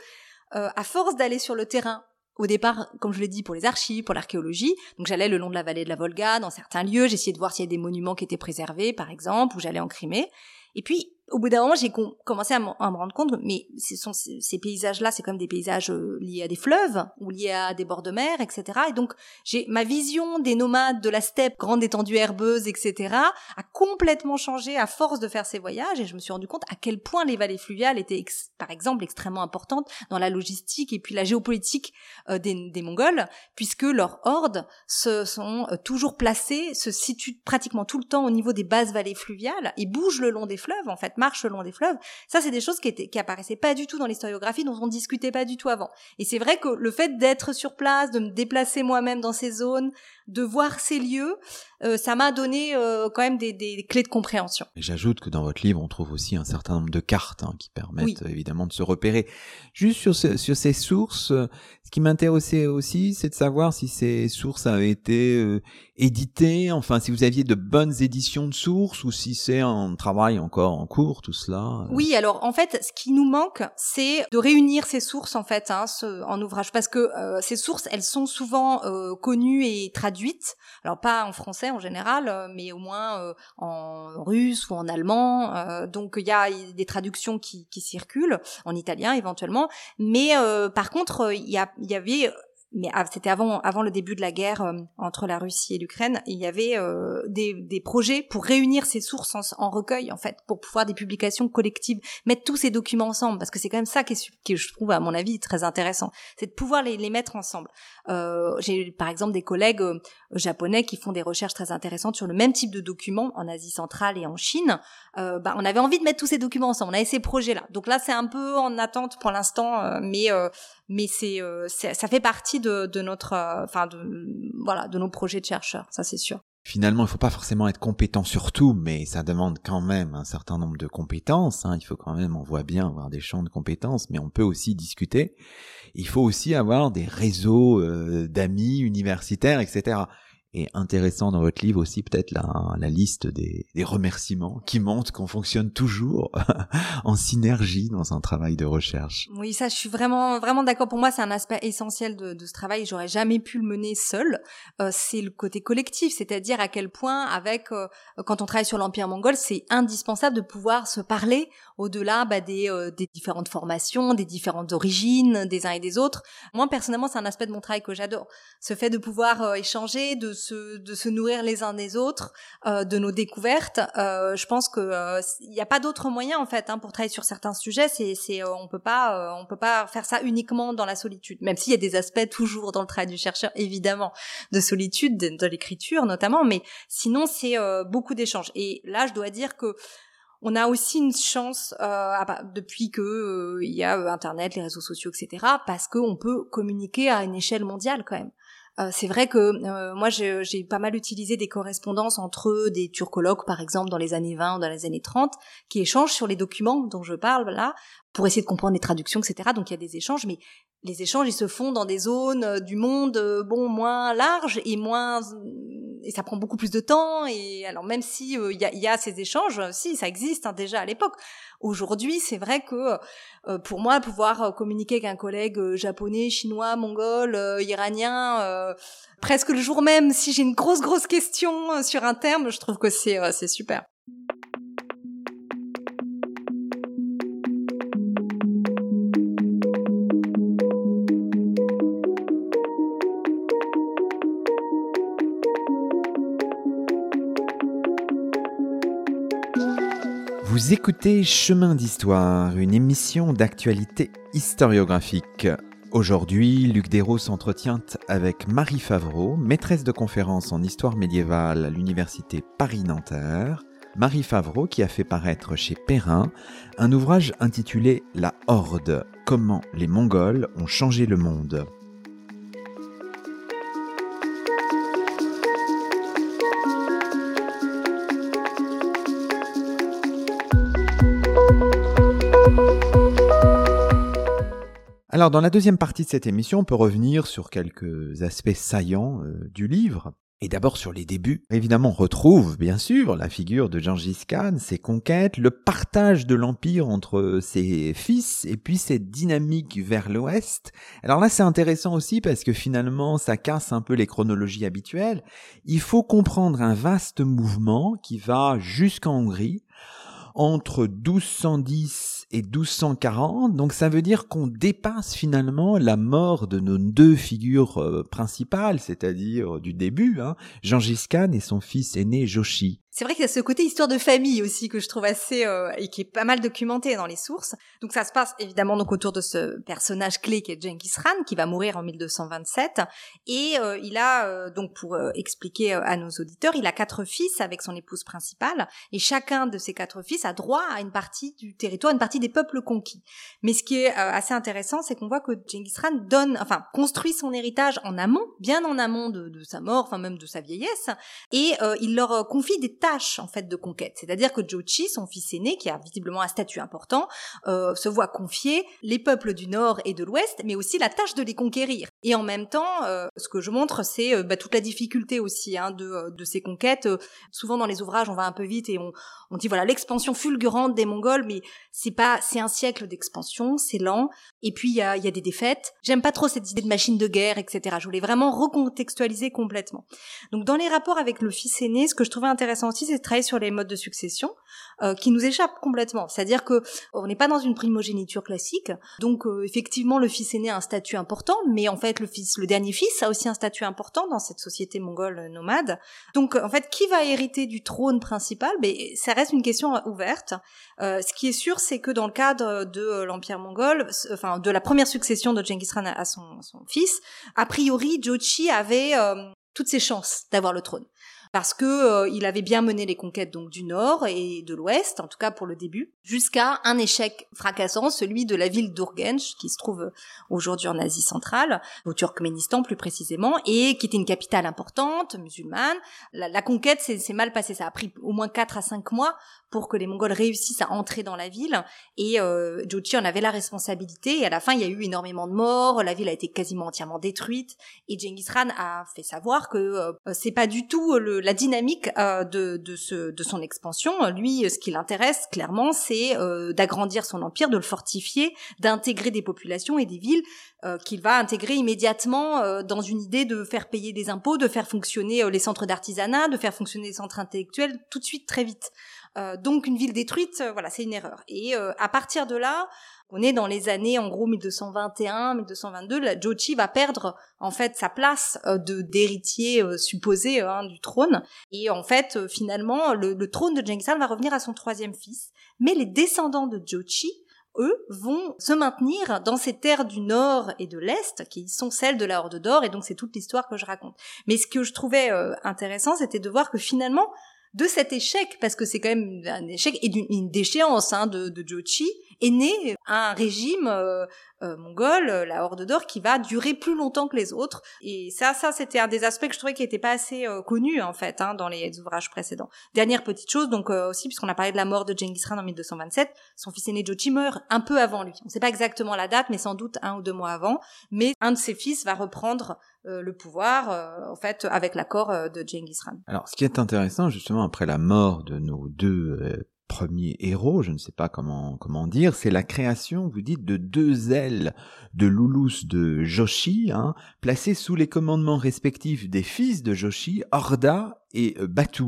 euh, à force d'aller sur le terrain au départ, comme je l'ai dit, pour les archives, pour l'archéologie. Donc j'allais le long de la vallée de la Volga, dans certains lieux, j'essayais de voir s'il y a des monuments qui étaient préservés, par exemple, ou j'allais en Crimée. Et puis, au bout d'un moment, j'ai commencé à, me rendre compte, mais ce sont ces, paysages-là, c'est comme des paysages euh, liés à des fleuves ou liés à des bords de mer, etc. Et donc, j'ai ma vision des nomades de la steppe, grande étendue herbeuse, etc., a complètement changé à force de faire ces voyages. Et je me suis rendu compte à quel point les vallées fluviales étaient, par exemple, extrêmement importantes dans la logistique et puis la géopolitique euh, des, des, Mongols, puisque leurs hordes se sont euh, toujours placées, se situent pratiquement tout le temps au niveau des basses vallées fluviales et bougent le long des fleuves, en fait marche le long des fleuves. Ça, c'est des choses qui, étaient, qui apparaissaient pas du tout dans l'historiographie, dont on discutait pas du tout avant. Et c'est vrai que le fait d'être sur place, de me déplacer moi-même dans ces zones, de voir ces lieux, euh, ça m'a donné euh, quand même des, des, clés de compréhension. Et j'ajoute que dans votre livre, on trouve aussi un certain nombre de cartes hein, qui permettent évidemment de se repérer. Juste sur, sur ces sources, ce qui m'intéressait aussi, c'est de savoir si ces sources avaient été euh, éditées, enfin si vous aviez de bonnes éditions de sources ou si c'est un travail encore en cours, tout cela. Oui, alors en fait, ce qui nous manque, c'est de réunir ces sources en fait hein, en ouvrage, parce que ces sources, elles sont souvent connues et traduites. Alors pas en français en général, euh, mais au moins euh, en russe ou en allemand. Euh, donc il y a des traductions qui, circulent, en italien éventuellement. Mais par contre, il y avait mais c'était avant avant le début de la guerre euh, entre la Russie et l'Ukraine, il y avait euh, des, des projets pour réunir ces sources en, recueil en fait, pour pouvoir des publications collectives, mettre tous ces documents ensemble, parce que c'est quand même ça qui, est, qui je trouve à mon avis très intéressant, c'est de pouvoir les, les mettre ensemble. Euh, J'ai par exemple des collègues euh, japonais qui font des recherches très intéressantes sur le même type de documents en Asie centrale et en Chine. Euh, bah, on avait envie de mettre tous ces documents ensemble, on avait ces projets là. Donc là c'est un peu en attente pour l'instant, mais mais c'est ça fait partie de, notre, euh, enfin de voilà, de nos projets de chercheurs, ça c'est sûr. Finalement, il faut pas forcément être compétent sur tout, mais ça demande quand même un certain nombre de compétences. Hein. Il faut quand même, on voit bien, avoir des champs de compétences, mais on peut aussi discuter. Il faut aussi avoir des réseaux euh, d'amis universitaires, etc. Et intéressant dans votre livre aussi peut-être la, la liste des, des remerciements qui montrent qu'on fonctionne toujours en synergie dans un travail de recherche. Oui, ça, je suis vraiment vraiment d'accord. Pour moi, c'est un aspect essentiel de, de ce travail. J'aurais jamais pu le mener seul. Euh, c'est le côté collectif, c'est-à-dire à quel point, avec euh, quand on travaille sur l'empire mongol, c'est indispensable de pouvoir se parler au-delà bah, des, euh, des différentes formations, des différentes origines des uns et des autres. Moi, personnellement, c'est un aspect de mon travail que j'adore. Ce fait de pouvoir échanger, de se, de se nourrir les uns des autres, euh, de nos découvertes. Euh, je pense que euh, il n'y a pas d'autre moyen en fait hein, pour travailler sur certains sujets. C'est, c'est, on peut pas, on peut pas faire ça uniquement dans la solitude. Même s'il y a des aspects toujours dans le travail du chercheur, évidemment, de solitude, de, l'écriture notamment. Mais sinon, c'est beaucoup d'échanges. Et là, je dois dire que on a aussi une chance euh, depuis que il y a Internet, les réseaux sociaux, etc. Parce qu'on peut communiquer à une échelle mondiale quand même. Euh, c'est vrai que euh, moi j'ai pas mal utilisé des correspondances entre des turcologues par exemple dans les années 20 ou dans les années 30 qui échangent sur les documents dont je parle là pour essayer de comprendre les traductions etc. Donc il y a des échanges mais les échanges ils se font dans des zones euh, du monde bon moins larges et moins et ça prend beaucoup plus de temps et alors même si il y, a, y, a, ces échanges si ça existe hein, déjà à l'époque Aujourd'hui, c'est vrai que euh, pour moi, pouvoir euh, communiquer avec un collègue euh, japonais, chinois, mongol, iranien, presque le jour même, si j'ai une grosse grosse question sur un terme, je trouve que c'est c'est super. Vous écoutez Chemin d'Histoire, une émission d'actualité historiographique. Aujourd'hui, Luc Dérault s'entretient avec Marie Favreau, maîtresse de conférence en histoire médiévale à l'université Paris-Nanterre. Marie Favreau qui a fait paraître chez Perrin un ouvrage intitulé La Horde, comment les Mongols ont changé le monde. Alors dans la deuxième partie de cette émission, on peut revenir sur quelques aspects saillants euh, du livre. Et d'abord sur les débuts. Évidemment, on retrouve bien sûr la figure de Gengis Khan, ses conquêtes, le partage de l'empire entre ses fils et puis cette dynamique vers l'ouest. Alors là, c'est intéressant aussi parce que finalement, ça casse un peu les chronologies habituelles. Il faut comprendre un vaste mouvement qui va jusqu'en Hongrie entre 1210 et 1240. Donc ça veut dire qu'on dépasse finalement la mort de nos deux figures euh, principales, c'est-à-dire du début, hein, Gengis Khan et son fils aîné Joshi. C'est vrai qu'il y a ce côté histoire de famille aussi que je trouve assez euh, et qui est pas mal documenté dans les sources. Donc ça se passe évidemment donc autour de ce personnage clé qui est Genghis Khan qui va mourir en 1227 et euh, il a euh, donc pour expliquer à nos auditeurs, il a quatre fils avec son épouse principale et chacun de ces quatre fils a droit à une partie du territoire, une partie des peuples conquis. Mais ce qui est assez intéressant, c'est qu'on voit que Genghis Khan donne, enfin construit son héritage en amont, bien en amont de, sa mort, enfin même de sa vieillesse, et il leur confie des en fait de conquête. C'est-à-dire que Jochi, son fils aîné, qui a visiblement un statut important, euh, se voit confier les peuples du nord et de l'ouest, mais aussi la tâche de les conquérir. Et en même temps, euh, ce que je montre, c'est euh, bah, toute la difficulté aussi hein, de, de ces conquêtes. souvent dans les ouvrages, on va un peu vite et on, on dit voilà l'expansion fulgurante des Mongols, mais c'est pas, c'est un siècle d'expansion, c'est lent. Et puis il y a, y a des défaites. J'aime pas trop cette idée de machine de guerre, etc. Je voulais vraiment recontextualiser complètement. Donc dans les rapports avec le fils aîné, ce que je trouvais intéressant aussi, c'est de travailler sur les modes de succession euh, qui nous échappent complètement. C'est-à-dire que on n'est pas dans une primogéniture classique. Donc euh, effectivement, le fils aîné a un statut important, mais en fait le dernier fils, a aussi un statut important dans cette société mongole nomade. Donc en fait, qui va hériter du trône principal? Ben ça reste une question ouverte. Euh, ce qui est sûr, c'est que dans le cadre de l'empire mongol, enfin de la première succession de Genghis Khan à son, fils, a priori, Jochi avait toutes ses chances d'avoir le trône parce que euh, il avait bien mené les conquêtes donc du nord et de l'ouest, en tout cas pour le début. Jusqu'à un échec fracassant, celui de la ville d'Urgench, qui se trouve aujourd'hui en Asie centrale, au Turkménistan plus précisément, et qui était une capitale importante, musulmane. La, conquête s'est mal passée, ça a pris au moins 4 à 5 mois pour que les Mongols réussissent à entrer dans la ville, et euh, Jochi en avait la responsabilité, et à la fin il y a eu énormément de morts, la ville a été quasiment entièrement détruite, et Genghis Khan a fait savoir que euh, c'est pas du tout la dynamique euh, de, de son expansion. Lui, ce qui l'intéresse clairement, c'est euh, d'agrandir son empire, de le fortifier, d'intégrer des populations et des villes euh, qu'il va intégrer immédiatement euh, dans une idée de faire payer des impôts, de faire fonctionner les centres d'artisanat, de faire fonctionner les centres intellectuels tout de suite très vite. donc une ville détruite, voilà, c'est une erreur. Et à partir de là, on est dans les années en gros 1221, 1222, la Jochi va perdre en fait sa place euh, de d'héritier euh, supposé hein, du trône et en fait euh, finalement le, trône de Genghis Khan va revenir à son troisième fils, mais les descendants de Jochi eux vont se maintenir dans ces terres du nord et de l'est qui sont celles de la Horde d'Or et donc c'est toute l'histoire que je raconte. Mais ce que je trouvais intéressant c'était de voir que finalement de cet échec, parce que c'est quand même un échec et d'une déchéance hein, de Jochi, est né un régime euh, euh, mongol, euh, la Horde d'Or, qui va durer plus longtemps que les autres. Et ça, ça, c'était un des aspects que je trouvais qui n'était pas assez connu en fait hein, dans les ouvrages précédents. Dernière petite chose, donc aussi puisqu'on a parlé de la mort de Genghis Khan en 1227, son fils aîné Jochi meurt un peu avant lui. On ne sait pas exactement la date, mais sans doute un ou deux mois avant. Mais un de ses fils va reprendre le pouvoir, en fait, avec l'accord de Genghis Khan. Alors, ce qui est intéressant, justement, après la mort de nos deux premier héros, je ne sais pas comment dire, c'est la création, vous dites, de deux ailes de Loulous de Joshi, hein, placées sous les commandements respectifs des fils de Joshi, Horda et euh, Batu.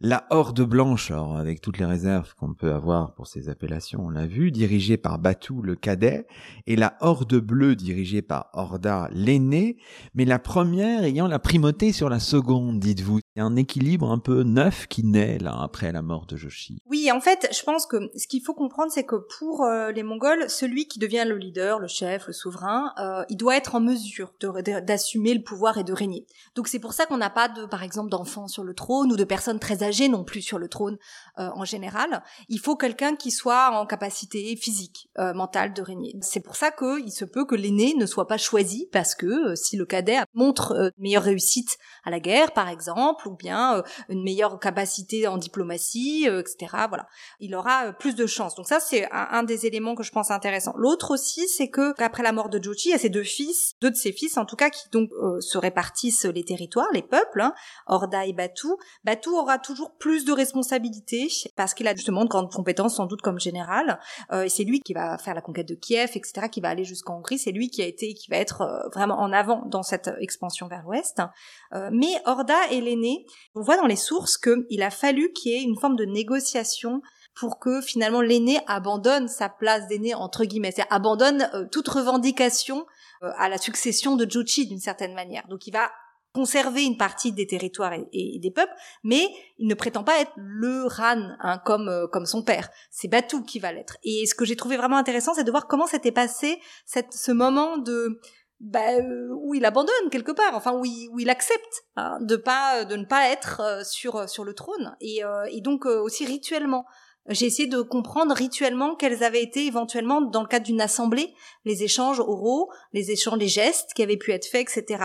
La Horde Blanche, alors avec toutes les réserves qu'on peut avoir pour ces appellations, on l'a vu, dirigée par Batou le cadet, et la Horde Bleue dirigée par Horda l'aîné, mais la première ayant la primauté sur la seconde, dites-vous. Il y a un équilibre un peu neuf qui naît là après la mort de Joshi. Oui, en fait, je pense que ce qu'il faut comprendre, c'est que pour euh, les Mongols, celui qui devient le leader, le chef, le souverain, euh, il doit être en mesure d'assumer le pouvoir et de régner. Donc c'est pour ça qu'on n'a pas de, par exemple, d'enfants sur le trône ou de personnes très âgées non plus sur le trône euh, en général. Il faut quelqu'un qui soit en capacité physique, mentale de régner. C'est pour ça qu'il se peut que l'aîné ne soit pas choisi parce que si le cadet montre une meilleure réussite à la guerre, par exemple ou bien euh, une meilleure capacité en diplomatie, euh, etc. Voilà, il aura euh, plus de chances. Donc ça, c'est un, des éléments que je pense intéressant. L'autre aussi, c'est que qu'après la mort de Jochi, il y a ses deux fils, deux de ses fils en tout cas, qui donc se répartissent les territoires, les peuples, hein, Horda et Batu. Batu aura toujours plus de responsabilités parce qu'il a justement de grandes compétences, sans doute comme général. et c'est lui qui va faire la conquête de Kiev, etc., qui va aller jusqu'en Hongrie. C'est lui qui a été, qui va être vraiment en avant dans cette expansion vers l'ouest. mais Horda est l'aîné on voit dans les sources qu'il a fallu qu'il y ait une forme de négociation pour que finalement l'aîné abandonne sa place d'aîné entre guillemets, c'est abandonne euh, toute revendication euh, à la succession de Jochi d'une certaine manière. Donc il va conserver une partie des territoires et, des peuples, mais il ne prétend pas être le Ran hein, comme euh, comme son père. C'est Batu qui va l'être. Et ce que j'ai trouvé vraiment intéressant, c'est de voir comment s'était passé ce moment de bah, euh, où il abandonne quelque part, enfin où il, où il accepte hein, de pas de ne pas être euh, sur sur le trône et donc aussi rituellement. J'ai essayé de comprendre rituellement quels avaient été éventuellement dans le cadre d'une assemblée les échanges oraux, les échanges, les gestes qui avaient pu être faits, etc.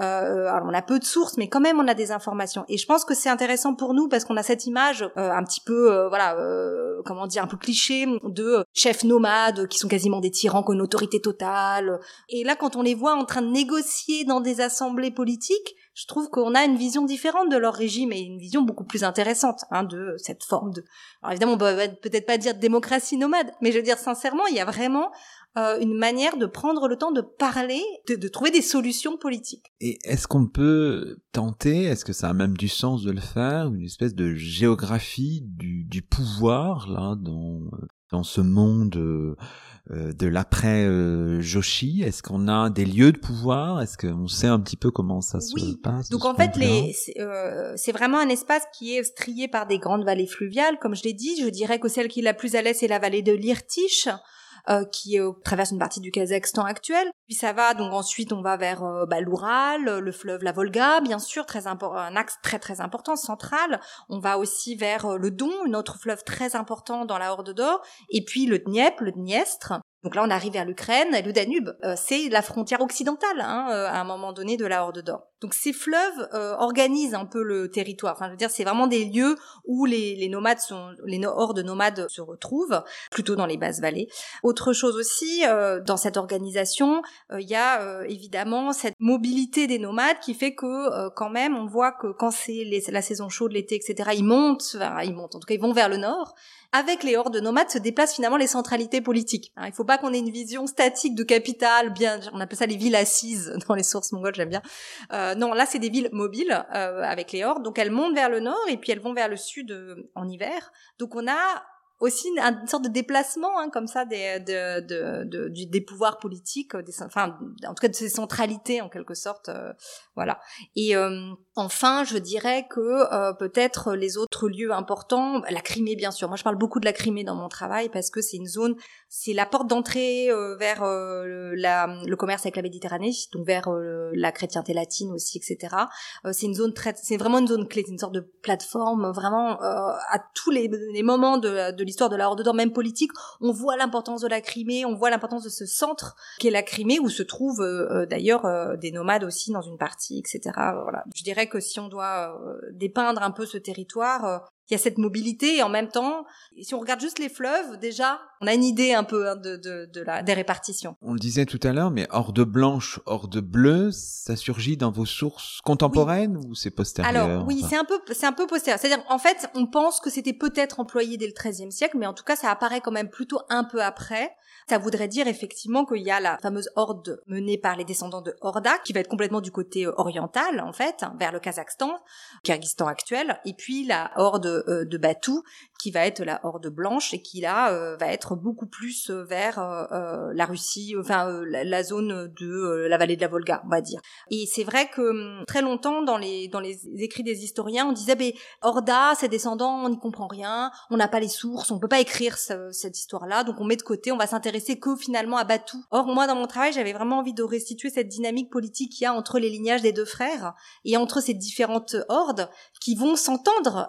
Euh, alors on a peu de sources, mais quand même on a des informations. Et je pense que c'est intéressant pour nous parce qu'on a cette image euh, un petit peu, euh, voilà, euh, comment dire, un peu cliché de chefs nomades qui sont quasiment des tyrans qui une autorité totale. Et là, quand on les voit en train de négocier dans des assemblées politiques, je trouve qu'on a une vision différente de leur régime et une vision beaucoup plus intéressante hein, de cette forme de. Alors évidemment, on peut peut-être pas dire démocratie nomade, mais je veux dire sincèrement, il y a vraiment euh, une manière de prendre le temps de parler, de, trouver des solutions politiques. Et est-ce qu'on peut tenter, est-ce que ça a même du sens de le faire, une espèce de géographie du, du pouvoir là dans dans ce monde euh, de l'après euh, Joshi Est-ce qu'on a des lieux de pouvoir? Est-ce qu'on sait un petit peu comment ça se passe Donc en fait, les, c'est vraiment un espace qui est strié par des grandes vallées fluviales, comme je l'ai dit. Je dirais que celle qui est la plus à l'est, c'est la vallée de l'Irtiche. Euh, qui traverse une partie du Kazakhstan actuel. Puis ça va donc ensuite on va vers bah, l'Oural, le fleuve la Volga, bien sûr, très un axe très très important central. On va aussi vers le Don, un autre fleuve très important dans la Horde d'Or, et puis le Dniepr, le Dniestre, donc là, on arrive vers l'Ukraine, le Danube, euh, c'est la frontière occidentale hein, euh, à un moment donné de la Horde d'Or. Donc ces fleuves euh, organisent un peu le territoire. Enfin, je veux dire, c'est vraiment des lieux où les, les nomades sont, les hordes nomades se retrouvent, plutôt dans les basses vallées. Autre chose aussi, dans cette organisation, il y a évidemment cette mobilité des nomades qui fait que quand même, on voit que quand c'est la saison chaude, l'été, etc., ils montent, enfin, ils montent. En tout cas, ils vont vers le nord avec les hordes nomades se déplacent finalement les centralités politiques. Il il faut pas qu'on ait une vision statique de capitale, bien, on appelle ça les villes assises dans les sources mongoles, j'aime bien. Euh, non, là c'est des villes mobiles euh, avec les hordes, donc elles montent vers le nord et puis elles vont vers le sud euh, en hiver. Donc on a aussi une, sorte de déplacement hein, comme ça des, de, de, de, des pouvoirs politiques, des, enfin en tout cas de ces centralités en quelque sorte, euh, voilà. Et euh, enfin, je dirais que euh, peut-être les autres lieux importants, la Crimée bien sûr. Moi, je parle beaucoup de la Crimée dans mon travail parce que c'est une zone, c'est la porte d'entrée vers la, le commerce avec la Méditerranée, donc vers la chrétienté latine aussi, etc. c'est une zone très, c'est vraiment une zone clé, c'est une sorte de plateforme vraiment à tous les, les moments de, de l'histoire de la Horde d'Or, même politique, on voit l'importance de la Crimée, on voit l'importance de ce centre qu'est la Crimée, où se trouvent euh, euh, d'ailleurs euh, des nomades aussi dans une partie, etc. Voilà. Je dirais que si on doit dépeindre un peu ce territoire, il y a cette mobilité et en même temps, si on regarde juste les fleuves, déjà, on a une idée un peu hein, de, de, de, la, des répartitions. On le disait tout à l'heure, mais horde blanche, horde bleue, ça surgit dans vos sources contemporaines ou c'est postérieur? Alors oui, c'est un peu, c'est un peu postérieur. C'est-à-dire, en fait, on pense que c'était peut-être employé dès le XIIIe siècle, mais en tout cas, ça apparaît quand même plutôt un peu après. Ça voudrait dire effectivement qu'il y a la fameuse horde menée par les descendants de Horda, qui va être complètement du côté euh, oriental, en fait, vers le Kazakhstan, Kyrgyzstan actuel, et puis la horde de Batou, qui va être la horde blanche, et qui là euh, va être beaucoup plus vers la Russie, enfin la, zone de la vallée de la Volga, on va dire. Et c'est vrai que hum, très longtemps, dans les, dans les écrits des historiens, on disait, ben, Horda, ses descendants, on n'y comprend rien, on n'a pas les sources, on peut pas écrire cette histoire-là, donc on met de côté, on va s'intéresser que finalement à Batou. Or, moi, dans mon travail, j'avais vraiment envie de restituer cette dynamique politique qu'il y a entre les lignages des deux frères et entre ces différentes hordes qui vont s'entendre.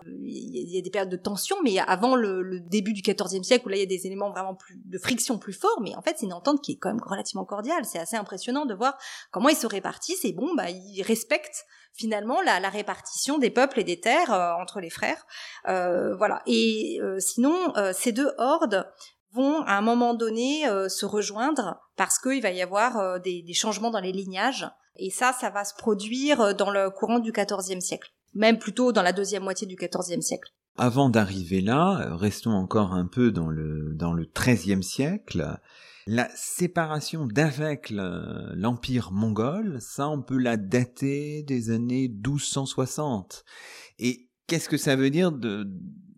Y a des périodes de tension, mais avant le, début du XIVe siècle, où là, il y a des éléments vraiment plus de friction plus forts, mais en fait, c'est une entente qui est quand même relativement cordiale. C'est assez impressionnant de voir comment ils se répartissent et bon, bah, ils respectent finalement la, répartition des peuples et des terres euh, entre les frères. Euh, voilà. Et euh, sinon, ces deux hordes vont à un moment donné euh, se rejoindre parce qu'il va y avoir euh, des, changements dans les lignages. Et ça, ça va se produire euh, dans le courant du XIVe siècle, même plutôt dans la deuxième moitié du XIVe siècle. Avant d'arriver là, restons encore un peu dans le dans le XIIIe siècle. La séparation d'avec l'empire mongol, ça on peut la dater des années 1260. Et qu'est-ce que ça veut dire de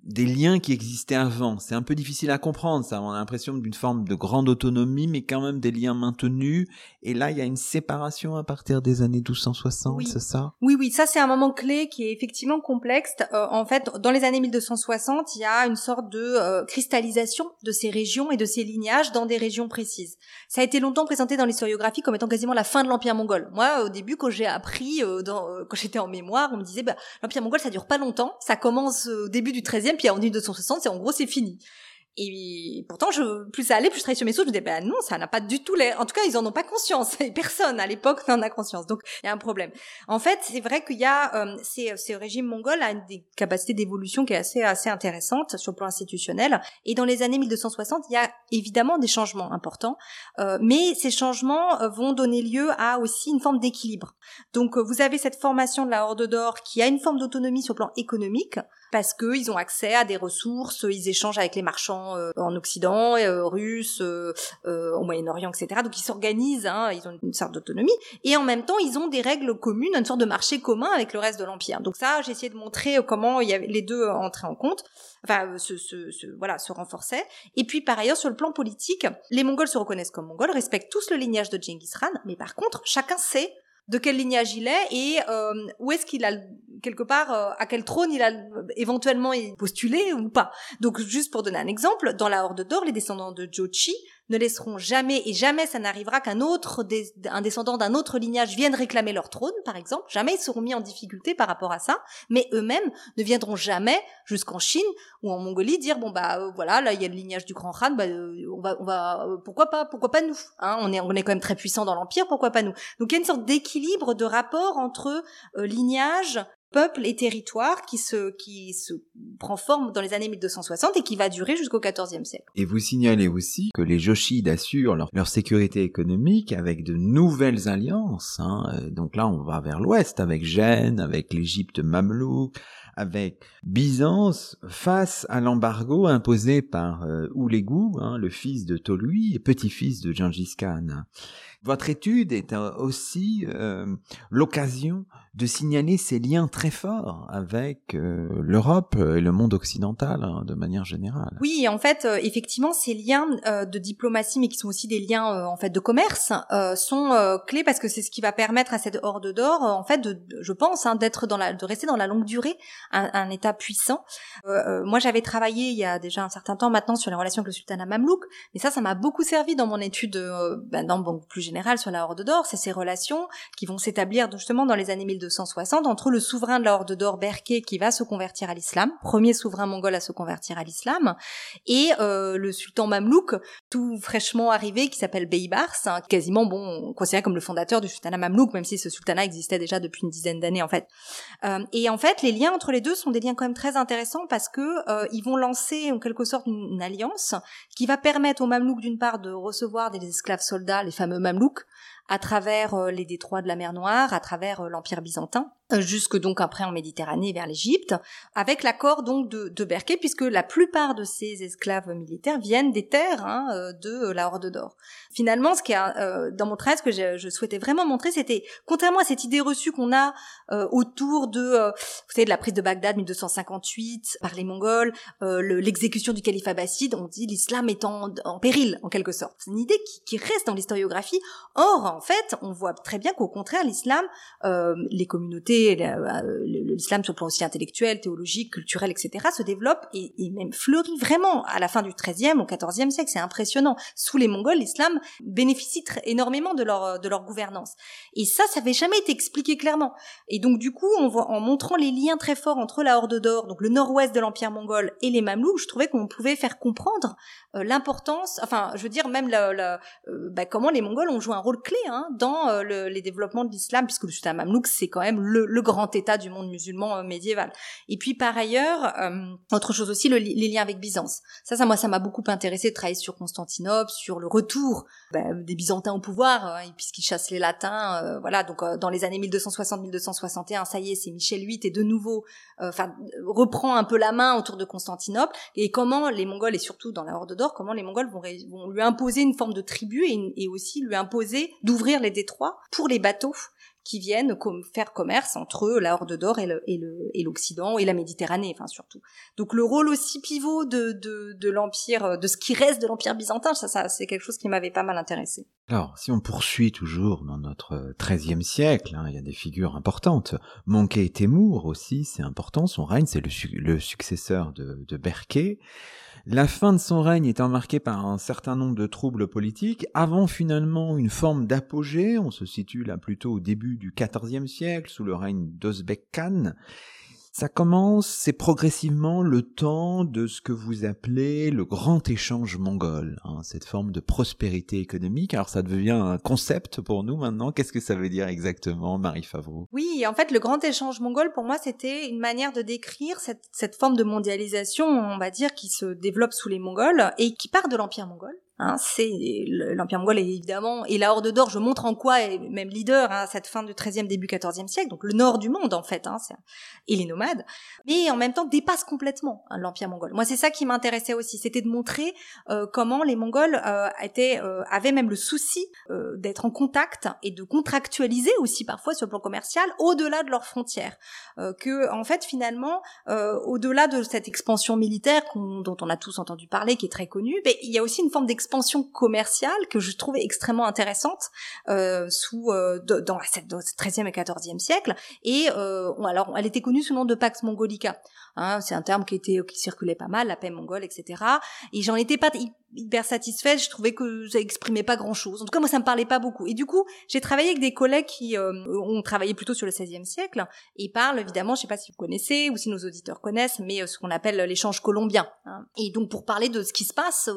des liens qui existaient avant. C'est un peu difficile à comprendre, ça. On a l'impression d'une forme de grande autonomie, mais quand même des liens maintenus. Et là, il y a une séparation à partir des années 1260, c'est ça? Oui, oui, ça c'est un moment clé qui est effectivement complexe. Euh, en fait, dans les années 1260, il y a une sorte de euh, cristallisation de ces régions et de ces lignages dans des régions précises. Ça a été longtemps présenté dans l'historiographie comme étant quasiment la fin de l'Empire mongol. Moi, au début, quand j'ai appris, euh, dans, quand j'étais en mémoire, on me disait, bah, l'Empire mongol, ça dure pas longtemps. Ça commence au début du 13e puis en 1260, c'est en gros c'est fini. Et pourtant, je, plus ça allait, plus je travaillais sur mes sources, je me disais, ben non, ça n'a pas du tout l'air. En tout cas, ils en ont pas conscience. Et personne à l'époque n'en a conscience. Donc, il y a un problème. En fait, c'est vrai qu'il y a, euh, c'est, ce régime mongol a une des capacités d'évolution qui est assez, assez intéressante sur le plan institutionnel. Et dans les années 1260, il y a évidemment des changements importants. Euh, mais ces changements euh, vont donner lieu à aussi une forme d'équilibre. Donc, euh, vous avez cette formation de la Horde d'Or qui a une forme d'autonomie sur le plan économique parce qu'ils ont accès à des ressources, ils échangent avec les marchands euh, en Occident, euh, russes, euh, au Moyen-Orient, etc. Donc ils s'organisent, hein, ils ont une sorte d'autonomie, et en même temps ils ont des règles communes, une sorte de marché commun avec le reste de l'empire. Donc ça, j'ai essayé de montrer comment il y avait les deux entraient en compte, enfin se, voilà, se renforçaient. Et puis par ailleurs sur le plan politique, les Mongols se reconnaissent comme Mongols, respectent tous le lignage de Genghis Khan, mais par contre chacun sait de quel lignage il est et euh, où est-ce qu'il a quelque part euh, à quel trône il a éventuellement postulé ou pas. Donc juste pour donner un exemple, dans la Horde d'Or, les descendants de Jochi ne laisseront jamais, et jamais ça n'arrivera qu'un autre, un descendant d'un autre lignage vienne réclamer leur trône, par exemple. Jamais ils seront mis en difficulté par rapport à ça, mais eux-mêmes ne viendront jamais jusqu'en Chine ou en Mongolie dire bon bah euh, voilà là il y a le lignage du grand Khan, bah, euh, on va on va euh, pourquoi pas pourquoi pas nous hein on est on est quand même très puissant dans l'empire, pourquoi pas nous. Donc il y a une sorte d'équilibre de rapport entre lignage peuple et territoire qui se, qui se prend forme dans les années 1260 et qui va durer jusqu'au XIVe siècle. Et vous signalez aussi que les Joshides assurent leur, sécurité économique avec de nouvelles alliances. Hein. Donc là, on va vers l'ouest avec Gênes, avec l'Égypte mamelouk, avec Byzance face à l'embargo imposé par euh, Oulégou, hein, le fils de Tolui et petit-fils de Gengis Khan. Votre étude est euh, aussi euh, l'occasion de signaler ces liens très forts avec euh, l'Europe et le monde occidental hein, de manière générale. Oui, en fait, effectivement, ces liens de diplomatie, mais qui sont aussi des liens en fait de commerce, sont clés parce que c'est ce qui va permettre à cette horde d'or, en fait, de, je pense, hein, d'être dans la, de rester dans la longue durée, un, État puissant. moi, j'avais travaillé il y a déjà un certain temps maintenant sur les relations avec le sultanat mamelouk, mais ça, ça m'a beaucoup servi dans mon étude, ben, dans bon, plus général sur la Horde d'Or, c'est ces relations qui vont s'établir justement dans les années 1260 entre le souverain de la Horde d'Or, Berké, qui va se convertir à l'islam, premier souverain mongol à se convertir à l'islam, et euh, le sultan mamelouk, tout fraîchement arrivé, qui s'appelle Beybars, hein, quasiment bon considéré comme le fondateur du sultanat mamelouk, même si ce sultanat existait déjà depuis une dizaine d'années en fait. Euh, et en fait, les liens entre les deux sont des liens quand même très intéressants parce que euh, ils vont lancer en quelque sorte une, une alliance qui va permettre aux mamelouks d'une part de recevoir des esclaves soldats, les fameux mamelouks, à travers euh, les détroits de la mer Noire, à travers euh, l'Empire byzantin, jusque donc après en Méditerranée vers l'Égypte, avec l'accord donc de, de puisque la plupart de ces esclaves militaires viennent des terres hein, euh, de la Horde d'Or. Finalement, ce qui a euh, dans mon travail, ce que je, souhaitais vraiment montrer, c'était contrairement à cette idée reçue qu'on a autour de, savez, de la prise de Bagdad 1258 par les Mongols, l'exécution du calife abbasside, on dit l'islam est en, en, péril en quelque sorte. C'est une idée qui reste dans l'historiographie. Or, en fait, on voit très bien qu'au contraire, l'islam, les communautés euh, l'islam sur le plan aussi intellectuel, théologique, culturel, etc., se développe et, même fleurit vraiment à la fin du XIIIe au XIVe siècle. C'est impressionnant. Sous les Mongols, l'islam bénéficie énormément de leur de leur gouvernance. Et ça, ça n'avait jamais été expliqué clairement. Et donc du coup, on voit, en montrant les liens très forts entre la Horde d'Or, donc le nord-ouest de l'Empire mongol, et les Mamelouks, je trouvais qu'on pouvait faire comprendre euh, l'importance, enfin, je veux dire même euh, bah, comment les Mongols ont joué un rôle clé hein, dans les développements de l'islam, puisque le sultan mamelouk c'est quand même le, le grand État du monde musulman euh, médiéval. Et puis par ailleurs, euh, autre chose aussi, le, les liens avec Byzance. Ça, ça moi, ça m'a beaucoup intéressé de travailler sur Constantinople, sur le retour bah, des Byzantins au pouvoir, euh, puisqu'ils chassent les Latins. voilà, donc dans les années 1260-1261, ça y est, c'est Michel VIII et de nouveau, enfin, reprend un peu la main autour de Constantinople. Et comment les Mongols et surtout dans la Horde d'Or, comment les Mongols vont, lui imposer une forme de tribu et aussi lui imposer d'ouvrir les détroits pour les bateaux qui viennent faire commerce entre la Horde d'Or et, l'Occident et la Méditerranée, enfin surtout. Donc le rôle aussi pivot de, l'empire, de ce qui reste de l'empire byzantin, ça, c'est quelque chose qui m'avait pas mal intéressé. Alors, si on poursuit toujours dans notre XIIIe siècle, hein, il y a des figures importantes. Monkey Temur aussi, c'est important. Son règne, c'est le, successeur de, de Berké. La fin de son règne étant marquée par un certain nombre de troubles politiques, avant finalement une forme d'apogée, on se situe là plutôt au début du XIVe siècle, sous le règne d'Ozbek Khan, ça commence, c'est progressivement le temps de ce que vous appelez le grand échange mongol, hein, cette forme de prospérité économique. Alors ça devient un concept pour nous maintenant. Qu'est-ce que ça veut dire exactement, Marie Favreau? Oui, en fait, le grand échange mongol, pour moi, c'était une manière de décrire cette, cette forme de mondialisation, on va dire, qui se développe sous les Mongols et qui part de l'Empire mongol Hein, c'est l'Empire mongol évidemment et la Horde d'Or. Je montre en quoi est même leader hein, à cette fin du XIIIe début XIVe siècle, donc le nord du monde en fait, hein, et les nomades, mais en même temps dépasse complètement hein, l'Empire mongol. Moi, c'est ça qui m'intéressait aussi, c'était de montrer euh, comment les Mongols euh, étaient, euh, avaient même le souci euh, d'être en contact et de contractualiser aussi parfois sur le plan commercial au-delà de leurs frontières, euh, que en fait finalement au-delà de cette expansion militaire dont on a tous entendu parler, qui est très connue, ben, il y a aussi une forme d'expansion d'expansion commerciale que je trouvais extrêmement intéressante euh, sous dans, la, 13e et 14e siècle. Et alors, elle était connue sous le nom de Pax Mongolica. Hein, c'est un terme qui était qui circulait pas mal, la paix mongole, etc. Et j'en étais pas hyper satisfaite. Je trouvais que ça exprimait pas grand chose. En tout cas, moi, ça me parlait pas beaucoup. Et du coup, j'ai travaillé avec des collègues qui euh, ont travaillé plutôt sur le XVIe siècle et parlent évidemment, je sais pas si vous connaissez ou si nos auditeurs connaissent, mais euh, ce qu'on appelle l'échange colombien. Hein. Et donc, pour parler de ce qui se passe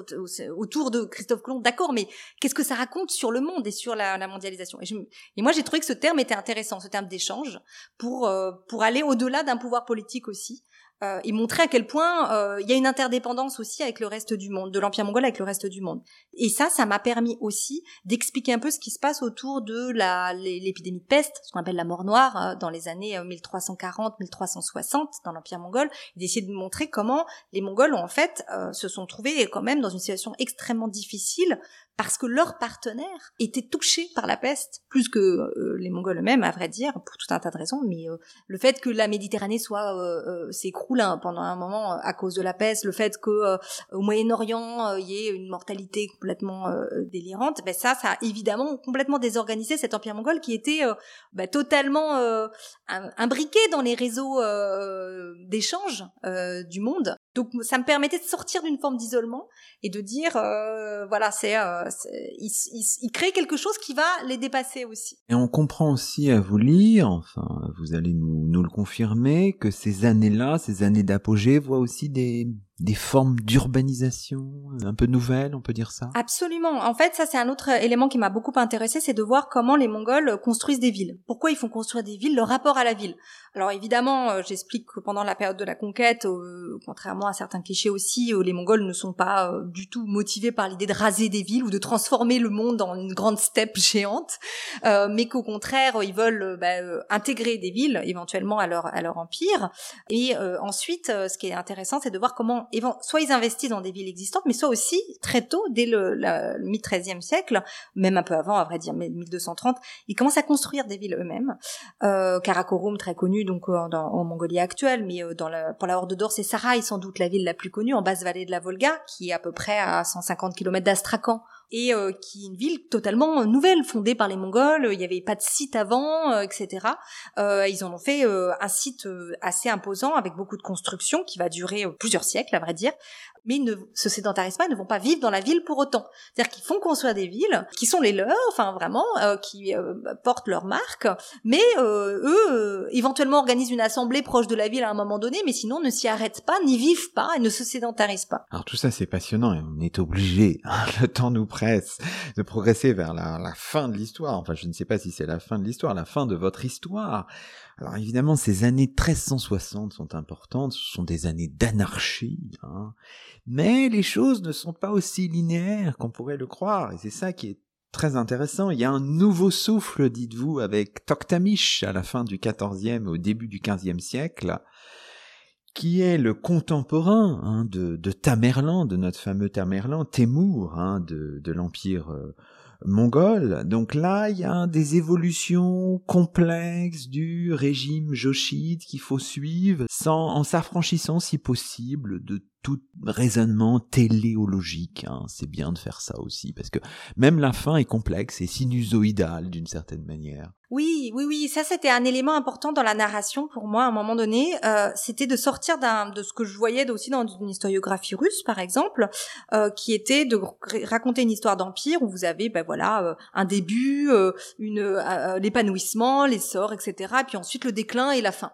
autour de Christophe Colomb, d'accord, mais qu'est-ce que ça raconte sur le monde et sur la, la mondialisation? Et, je, et, moi, j'ai trouvé que ce terme était intéressant, ce terme d'échange, pour euh, pour aller au-delà d'un pouvoir politique aussi euh, et montrer à quel point euh, il y a une interdépendance aussi avec le reste du monde, de l'Empire mongol avec le reste du monde. Et ça, ça m'a permis aussi d'expliquer un peu ce qui se passe autour de la l'épidémie de peste, ce qu'on appelle la mort noire, euh, dans les années 1340-1360 euh, dans l'Empire mongol, et d'essayer de montrer comment les Mongols en fait se sont trouvés quand même dans une situation extrêmement difficile parce que leurs partenaires étaient touchés par la peste, plus que euh, les Mongols eux-mêmes, à vrai dire, pour tout un tas de raisons. Mais euh, le fait que la Méditerranée soit euh, s'écroule hein, pendant un moment à cause de la peste, le fait que au Moyen-Orient il y ait une mortalité complètement délirante, ben ça, ça a évidemment complètement désorganisé cet empire mongol qui était ben, totalement imbriqué dans les réseaux d'échange du monde. Donc ça me permettait de sortir d'une forme d'isolement et de dire, voilà, c'est il, crée quelque chose qui va les dépasser aussi. Et on comprend aussi à vous lire, enfin, vous allez nous, nous le confirmer, que ces années-là, ces années d'apogée, voient aussi des, des formes d'urbanisation un peu nouvelles, on peut dire ça? Absolument. En fait, ça c'est un autre élément qui m'a beaucoup intéressé, c'est de voir comment les Mongols construisent des villes. Pourquoi ils font construire des villes, leur rapport à la ville? Alors évidemment, euh, j'explique que pendant la période de la conquête, euh, contrairement à certains clichés aussi, euh, les Mongols ne sont pas du tout motivés par l'idée de raser des villes ou de transformer le monde en une grande steppe géante, mais qu'au contraire, ils veulent bah, intégrer des villes éventuellement à leur à leur empire. Et ensuite, ce qui est intéressant, c'est de voir comment soit ils investissent dans des villes existantes, mais soit aussi très tôt, dès le, le mi-13e siècle, même un peu avant, à vrai dire, 1230, ils commencent à construire des villes eux-mêmes. Euh, Karakorum, très connu donc euh, en Mongolie actuelle, mais euh, dans la, pour la Horde d'Or, c'est Sarai, sans doute la ville la plus connue, en basse vallée de la Volga, qui est à peu près à 150 km d'Astrakhan, et euh, qui est une ville totalement nouvelle, fondée par les Mongols. Il n'y avait pas de site avant, euh, etc. Euh, ils en ont fait un site assez imposant avec beaucoup de construction qui va durer plusieurs siècles, à vrai dire mais ils ne se sédentarisent pas, ils ne vont pas vivre dans la ville pour autant. C'est-à-dire qu'ils font construire des villes qui sont les leurs, enfin vraiment, euh, qui euh, portent leur marque, mais euh, eux, éventuellement organisent une assemblée proche de la ville à un moment donné, mais sinon ne s'y arrêtent pas, n'y vivent pas et ne se sédentarisent pas. Alors tout ça c'est passionnant et on est obligé, hein, le temps nous presse, de progresser vers la fin de l'histoire. Enfin je ne sais pas si c'est la fin de l'histoire, la fin de votre histoire. Alors évidemment, ces années 1360 sont importantes, ce sont des années d'anarchie, hein. mais les choses ne sont pas aussi linéaires qu'on pourrait le croire, et c'est ça qui est très intéressant. Il y a un nouveau souffle, dites-vous, avec Toktamish à la fin du XIVe au début du XVe siècle, qui est le contemporain hein, de, de, Tamerlan, de notre fameux Tamerlan, Temur, hein, de, de l'empire euh, mongol. Donc là, il y a des évolutions complexes du régime joshide qu'il faut suivre sans, en s'affranchissant si possible de tout raisonnement téléologique. Hein. C'est bien de faire ça aussi, parce que même la fin est complexe et sinusoïdale d'une certaine manière. Oui, oui, oui, ça c'était un élément important dans la narration pour moi à un moment donné. Euh, c'était de sortir de ce que je voyais aussi dans une historiographie russe, par exemple, euh, qui était de raconter une histoire d'empire où vous avez, ben voilà, euh, un début, une l'épanouissement, l'essor, etc., et puis ensuite le déclin et la fin.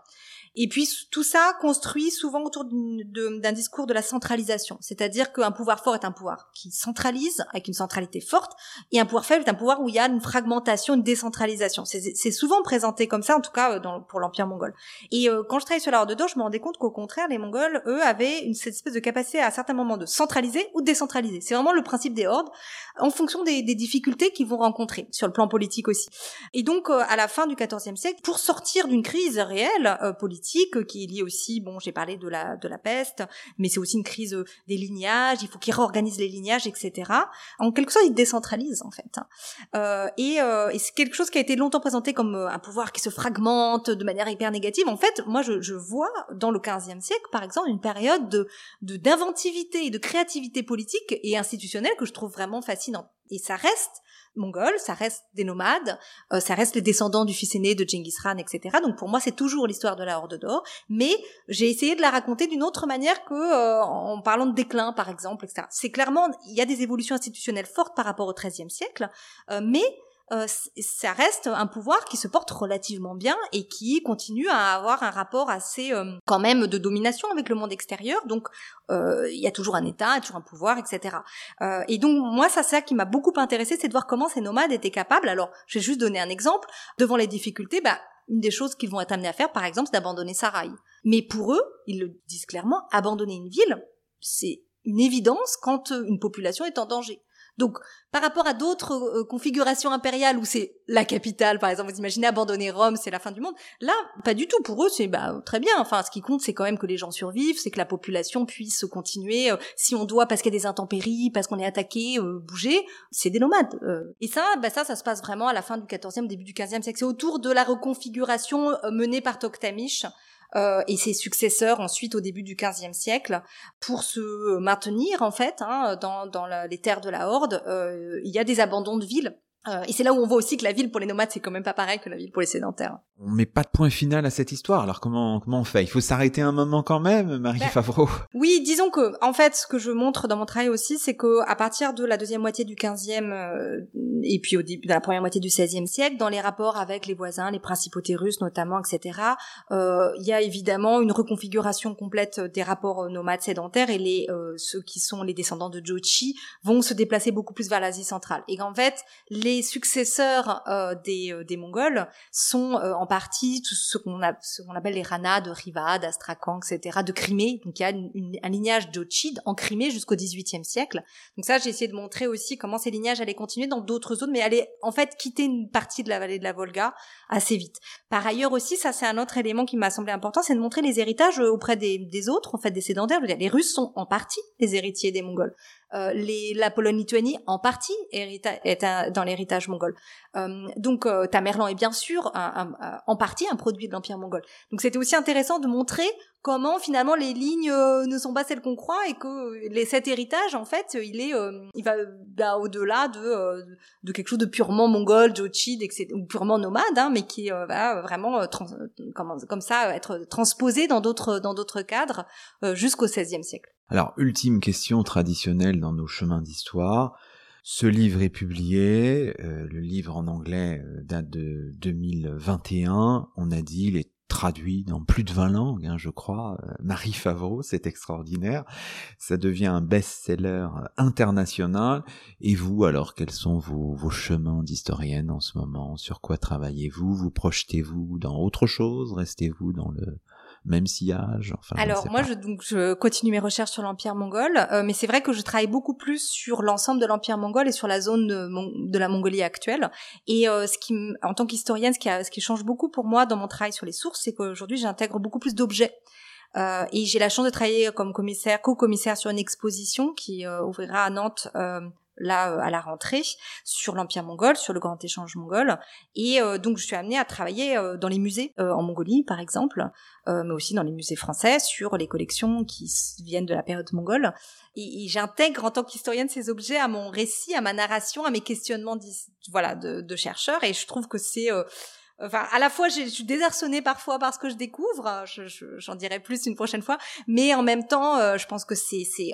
Et puis tout ça construit souvent autour d'un discours de la centralisation, c'est-à-dire qu'un pouvoir fort est un pouvoir qui centralise avec une centralité forte, et un pouvoir faible est un pouvoir où il y a une fragmentation, une décentralisation. C'est souvent présenté comme ça, en tout cas euh, pour l'empire mongol. Et euh, quand je travaillais sur la Horde d'Or, je me rendais compte qu'au contraire, les Mongols, eux, avaient cette espèce de capacité à, certains moments de centraliser ou de décentraliser. C'est vraiment le principe des hordes, en fonction des, des difficultés qu'ils vont rencontrer sur le plan politique aussi. Et donc, euh, à la fin du XIVe siècle, pour sortir d'une crise réelle politique politique qui est liée aussi, bon, j'ai parlé de la de la peste, mais c'est aussi une crise des lignages. Il faut qu'il réorganise les lignages, etc. En quelque sorte, il décentralise en fait. Hein. Euh, et, euh, c'est quelque chose qui a été longtemps présenté comme un pouvoir qui se fragmente de manière hyper négative. En fait, moi, je, je vois dans le 15e siècle, par exemple, une période de d'inventivité et de créativité politique et institutionnelle que je trouve vraiment fascinante. Et ça reste mongols, ça reste des nomades, euh, ça reste les descendants du fils aîné de Genghis Khan, etc. Donc pour moi, c'est toujours l'histoire de la Horde d'Or, mais j'ai essayé de la raconter d'une autre manière que euh, en parlant de déclin, par exemple, etc. C'est clairement, il y a des évolutions institutionnelles fortes par rapport au XIIIe siècle, euh, mais euh, ça reste un pouvoir qui se porte relativement bien et qui continue à avoir un rapport assez euh, quand même de domination avec le monde extérieur. Donc euh, il y a toujours un État, toujours un pouvoir, etc. et donc moi, ça, c'est ça qui m'a beaucoup intéressé, c'est de voir comment ces nomades étaient capables. Alors, je vais juste donner un exemple. Devant les difficultés, bah, une des choses qu'ils vont être amenés à faire, par exemple, c'est d'abandonner Sarai. Mais pour eux, ils le disent clairement, abandonner une ville, c'est une évidence quand une population est en danger. Donc, par rapport à d'autres euh, configurations impériales où c'est la capitale, par exemple, vous imaginez abandonner Rome, c'est la fin du monde. Là, pas du tout. Pour eux, c'est bah très bien. Enfin, ce qui compte, c'est quand même que les gens survivent, c'est que la population puisse continuer. Euh, si on doit, parce qu'il y a des intempéries, parce qu'on est attaqué, euh, bouger, c'est des nomades. Et ça, bah ça, ça se passe vraiment à la fin du XIVe, début du XVe siècle. C'est autour de la reconfiguration menée par Toktamish euh, et ses successeurs ensuite au début du XVe siècle pour se maintenir en fait hein, dans, dans les terres de la Horde. Euh, il y a des abandons de villes euh, et c'est là où on voit aussi que la ville pour les nomades c'est quand même pas pareil que la ville pour les sédentaires. On met pas de point final à cette histoire. Alors comment comment on fait? Il faut s'arrêter un moment quand même, Marie ben, Favreau. Oui, disons que en fait ce que je montre dans mon travail aussi c'est que à partir de la deuxième moitié du 15e euh, et puis au début de la première moitié du 16e siècle, dans les rapports avec les voisins, les principautés russes notamment, etc. Euh, il y a évidemment une reconfiguration complète des rapports nomades sédentaires et les ceux qui sont les descendants de Jochi vont se déplacer beaucoup plus vers l'Asie centrale. Et qu'en fait les les successeurs euh, des, euh, des Mongols sont euh, en partie tout ce qu'on appelle les Rana de Riva, d'Astrakhan, etc., de Crimée. Donc il y a un lignage d'Ochid en Crimée jusqu'au XVIIIe siècle. Donc ça, j'ai essayé de montrer aussi comment ces lignages allaient continuer dans d'autres zones, mais allaient en fait quitter une partie de la vallée de la Volga assez vite. Par ailleurs aussi, ça c'est un autre élément qui m'a semblé important, c'est de montrer les héritages auprès des, des autres, en fait des sédentaires. Les Russes sont en partie les héritiers des Mongols. Euh, les, la Pologne-Lituanie en partie est dans l'héritage mongol. Euh, donc euh, Tamerlan est bien sûr en partie un produit de l'empire mongol. Donc c'était aussi intéressant de montrer comment finalement les lignes ne sont pas celles qu'on croit et que les, cet héritage en fait il est il va bah, au-delà de, de quelque chose de purement mongol, jochid, etc., ou purement nomade, hein, mais qui va vraiment comme, comme ça être transposé dans d'autres dans d'autres cadres jusqu'au XVIe siècle. Alors, ultime question traditionnelle dans nos chemins d'histoire. Ce livre est publié, euh, le livre en anglais euh, date de 2021, on a dit, il est traduit dans plus de 20 langues, hein, je crois. Euh, Marie Favreau, c'est extraordinaire. Ça devient un best-seller international. Et vous, alors, quels sont vos, vos chemins d'historienne en ce moment? Sur quoi travaillez-vous? Vous projetez-vous dans autre chose? Restez-vous dans le même sillage enfin, Alors moi, je, donc, je continue mes recherches sur l'Empire mongol, euh, mais c'est vrai que je travaille beaucoup plus sur l'ensemble de l'Empire mongol et sur la zone de, de la Mongolie actuelle. Et euh, ce qui, en tant qu'historienne, ce qui, a, ce qui change beaucoup pour moi dans mon travail sur les sources, c'est qu'aujourd'hui, j'intègre beaucoup plus d'objets. Euh, et j'ai la chance de travailler comme commissaire, co-commissaire sur une exposition qui euh, ouvrira à Nantes euh, là euh, à la rentrée sur l'empire mongol, sur le grand échange mongol. Et euh, donc je suis amenée à travailler euh, dans les musées en Mongolie par exemple, mais aussi dans les musées français sur les collections qui viennent de la période mongole. Et, j'intègre en tant qu'historienne ces objets à mon récit, à ma narration, à mes questionnements voilà de, de chercheurs. Et je trouve que c'est Enfin, à la fois, je suis désarçonnée parfois parce que je découvre, j'en dirai plus une prochaine fois, mais en même temps, euh, je pense que c'est, c'est,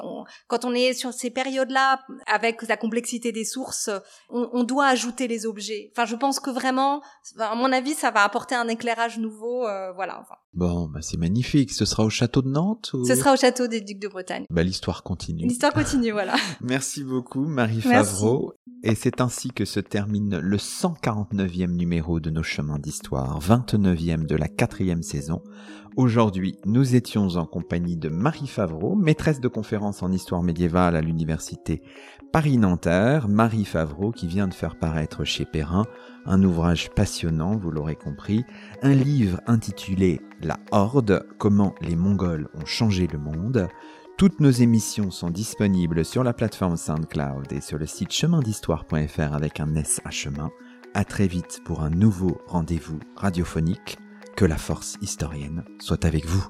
quand on est sur ces périodes-là, avec la complexité des sources, on, on, doit ajouter les objets. Enfin, je pense que vraiment, à mon avis, ça va apporter un éclairage nouveau, euh, voilà. Enfin. Bon, bah c'est magnifique. Ce sera au château de Nantes Ce sera au château des Ducs de Bretagne. Bah l'histoire continue. L'histoire continue, voilà. Merci beaucoup, Marie Favreau. Et c'est ainsi que se termine le 149e numéro de nos chemins d'histoire, 29e de la quatrième saison. Aujourd'hui, nous étions en compagnie de Marie Favreau, maîtresse de conférences en histoire médiévale à l'université Paris-Nanterre. Marie Favreau qui vient de faire paraître chez Perrin un ouvrage passionnant, vous l'aurez compris, un livre intitulé La Horde, comment les Mongols ont changé le monde. Toutes nos émissions sont disponibles sur la plateforme SoundCloud et sur le site chemindhistoire.fr avec un S à chemin. À très vite pour un nouveau rendez-vous radiophonique. Que la force historienne soit avec vous.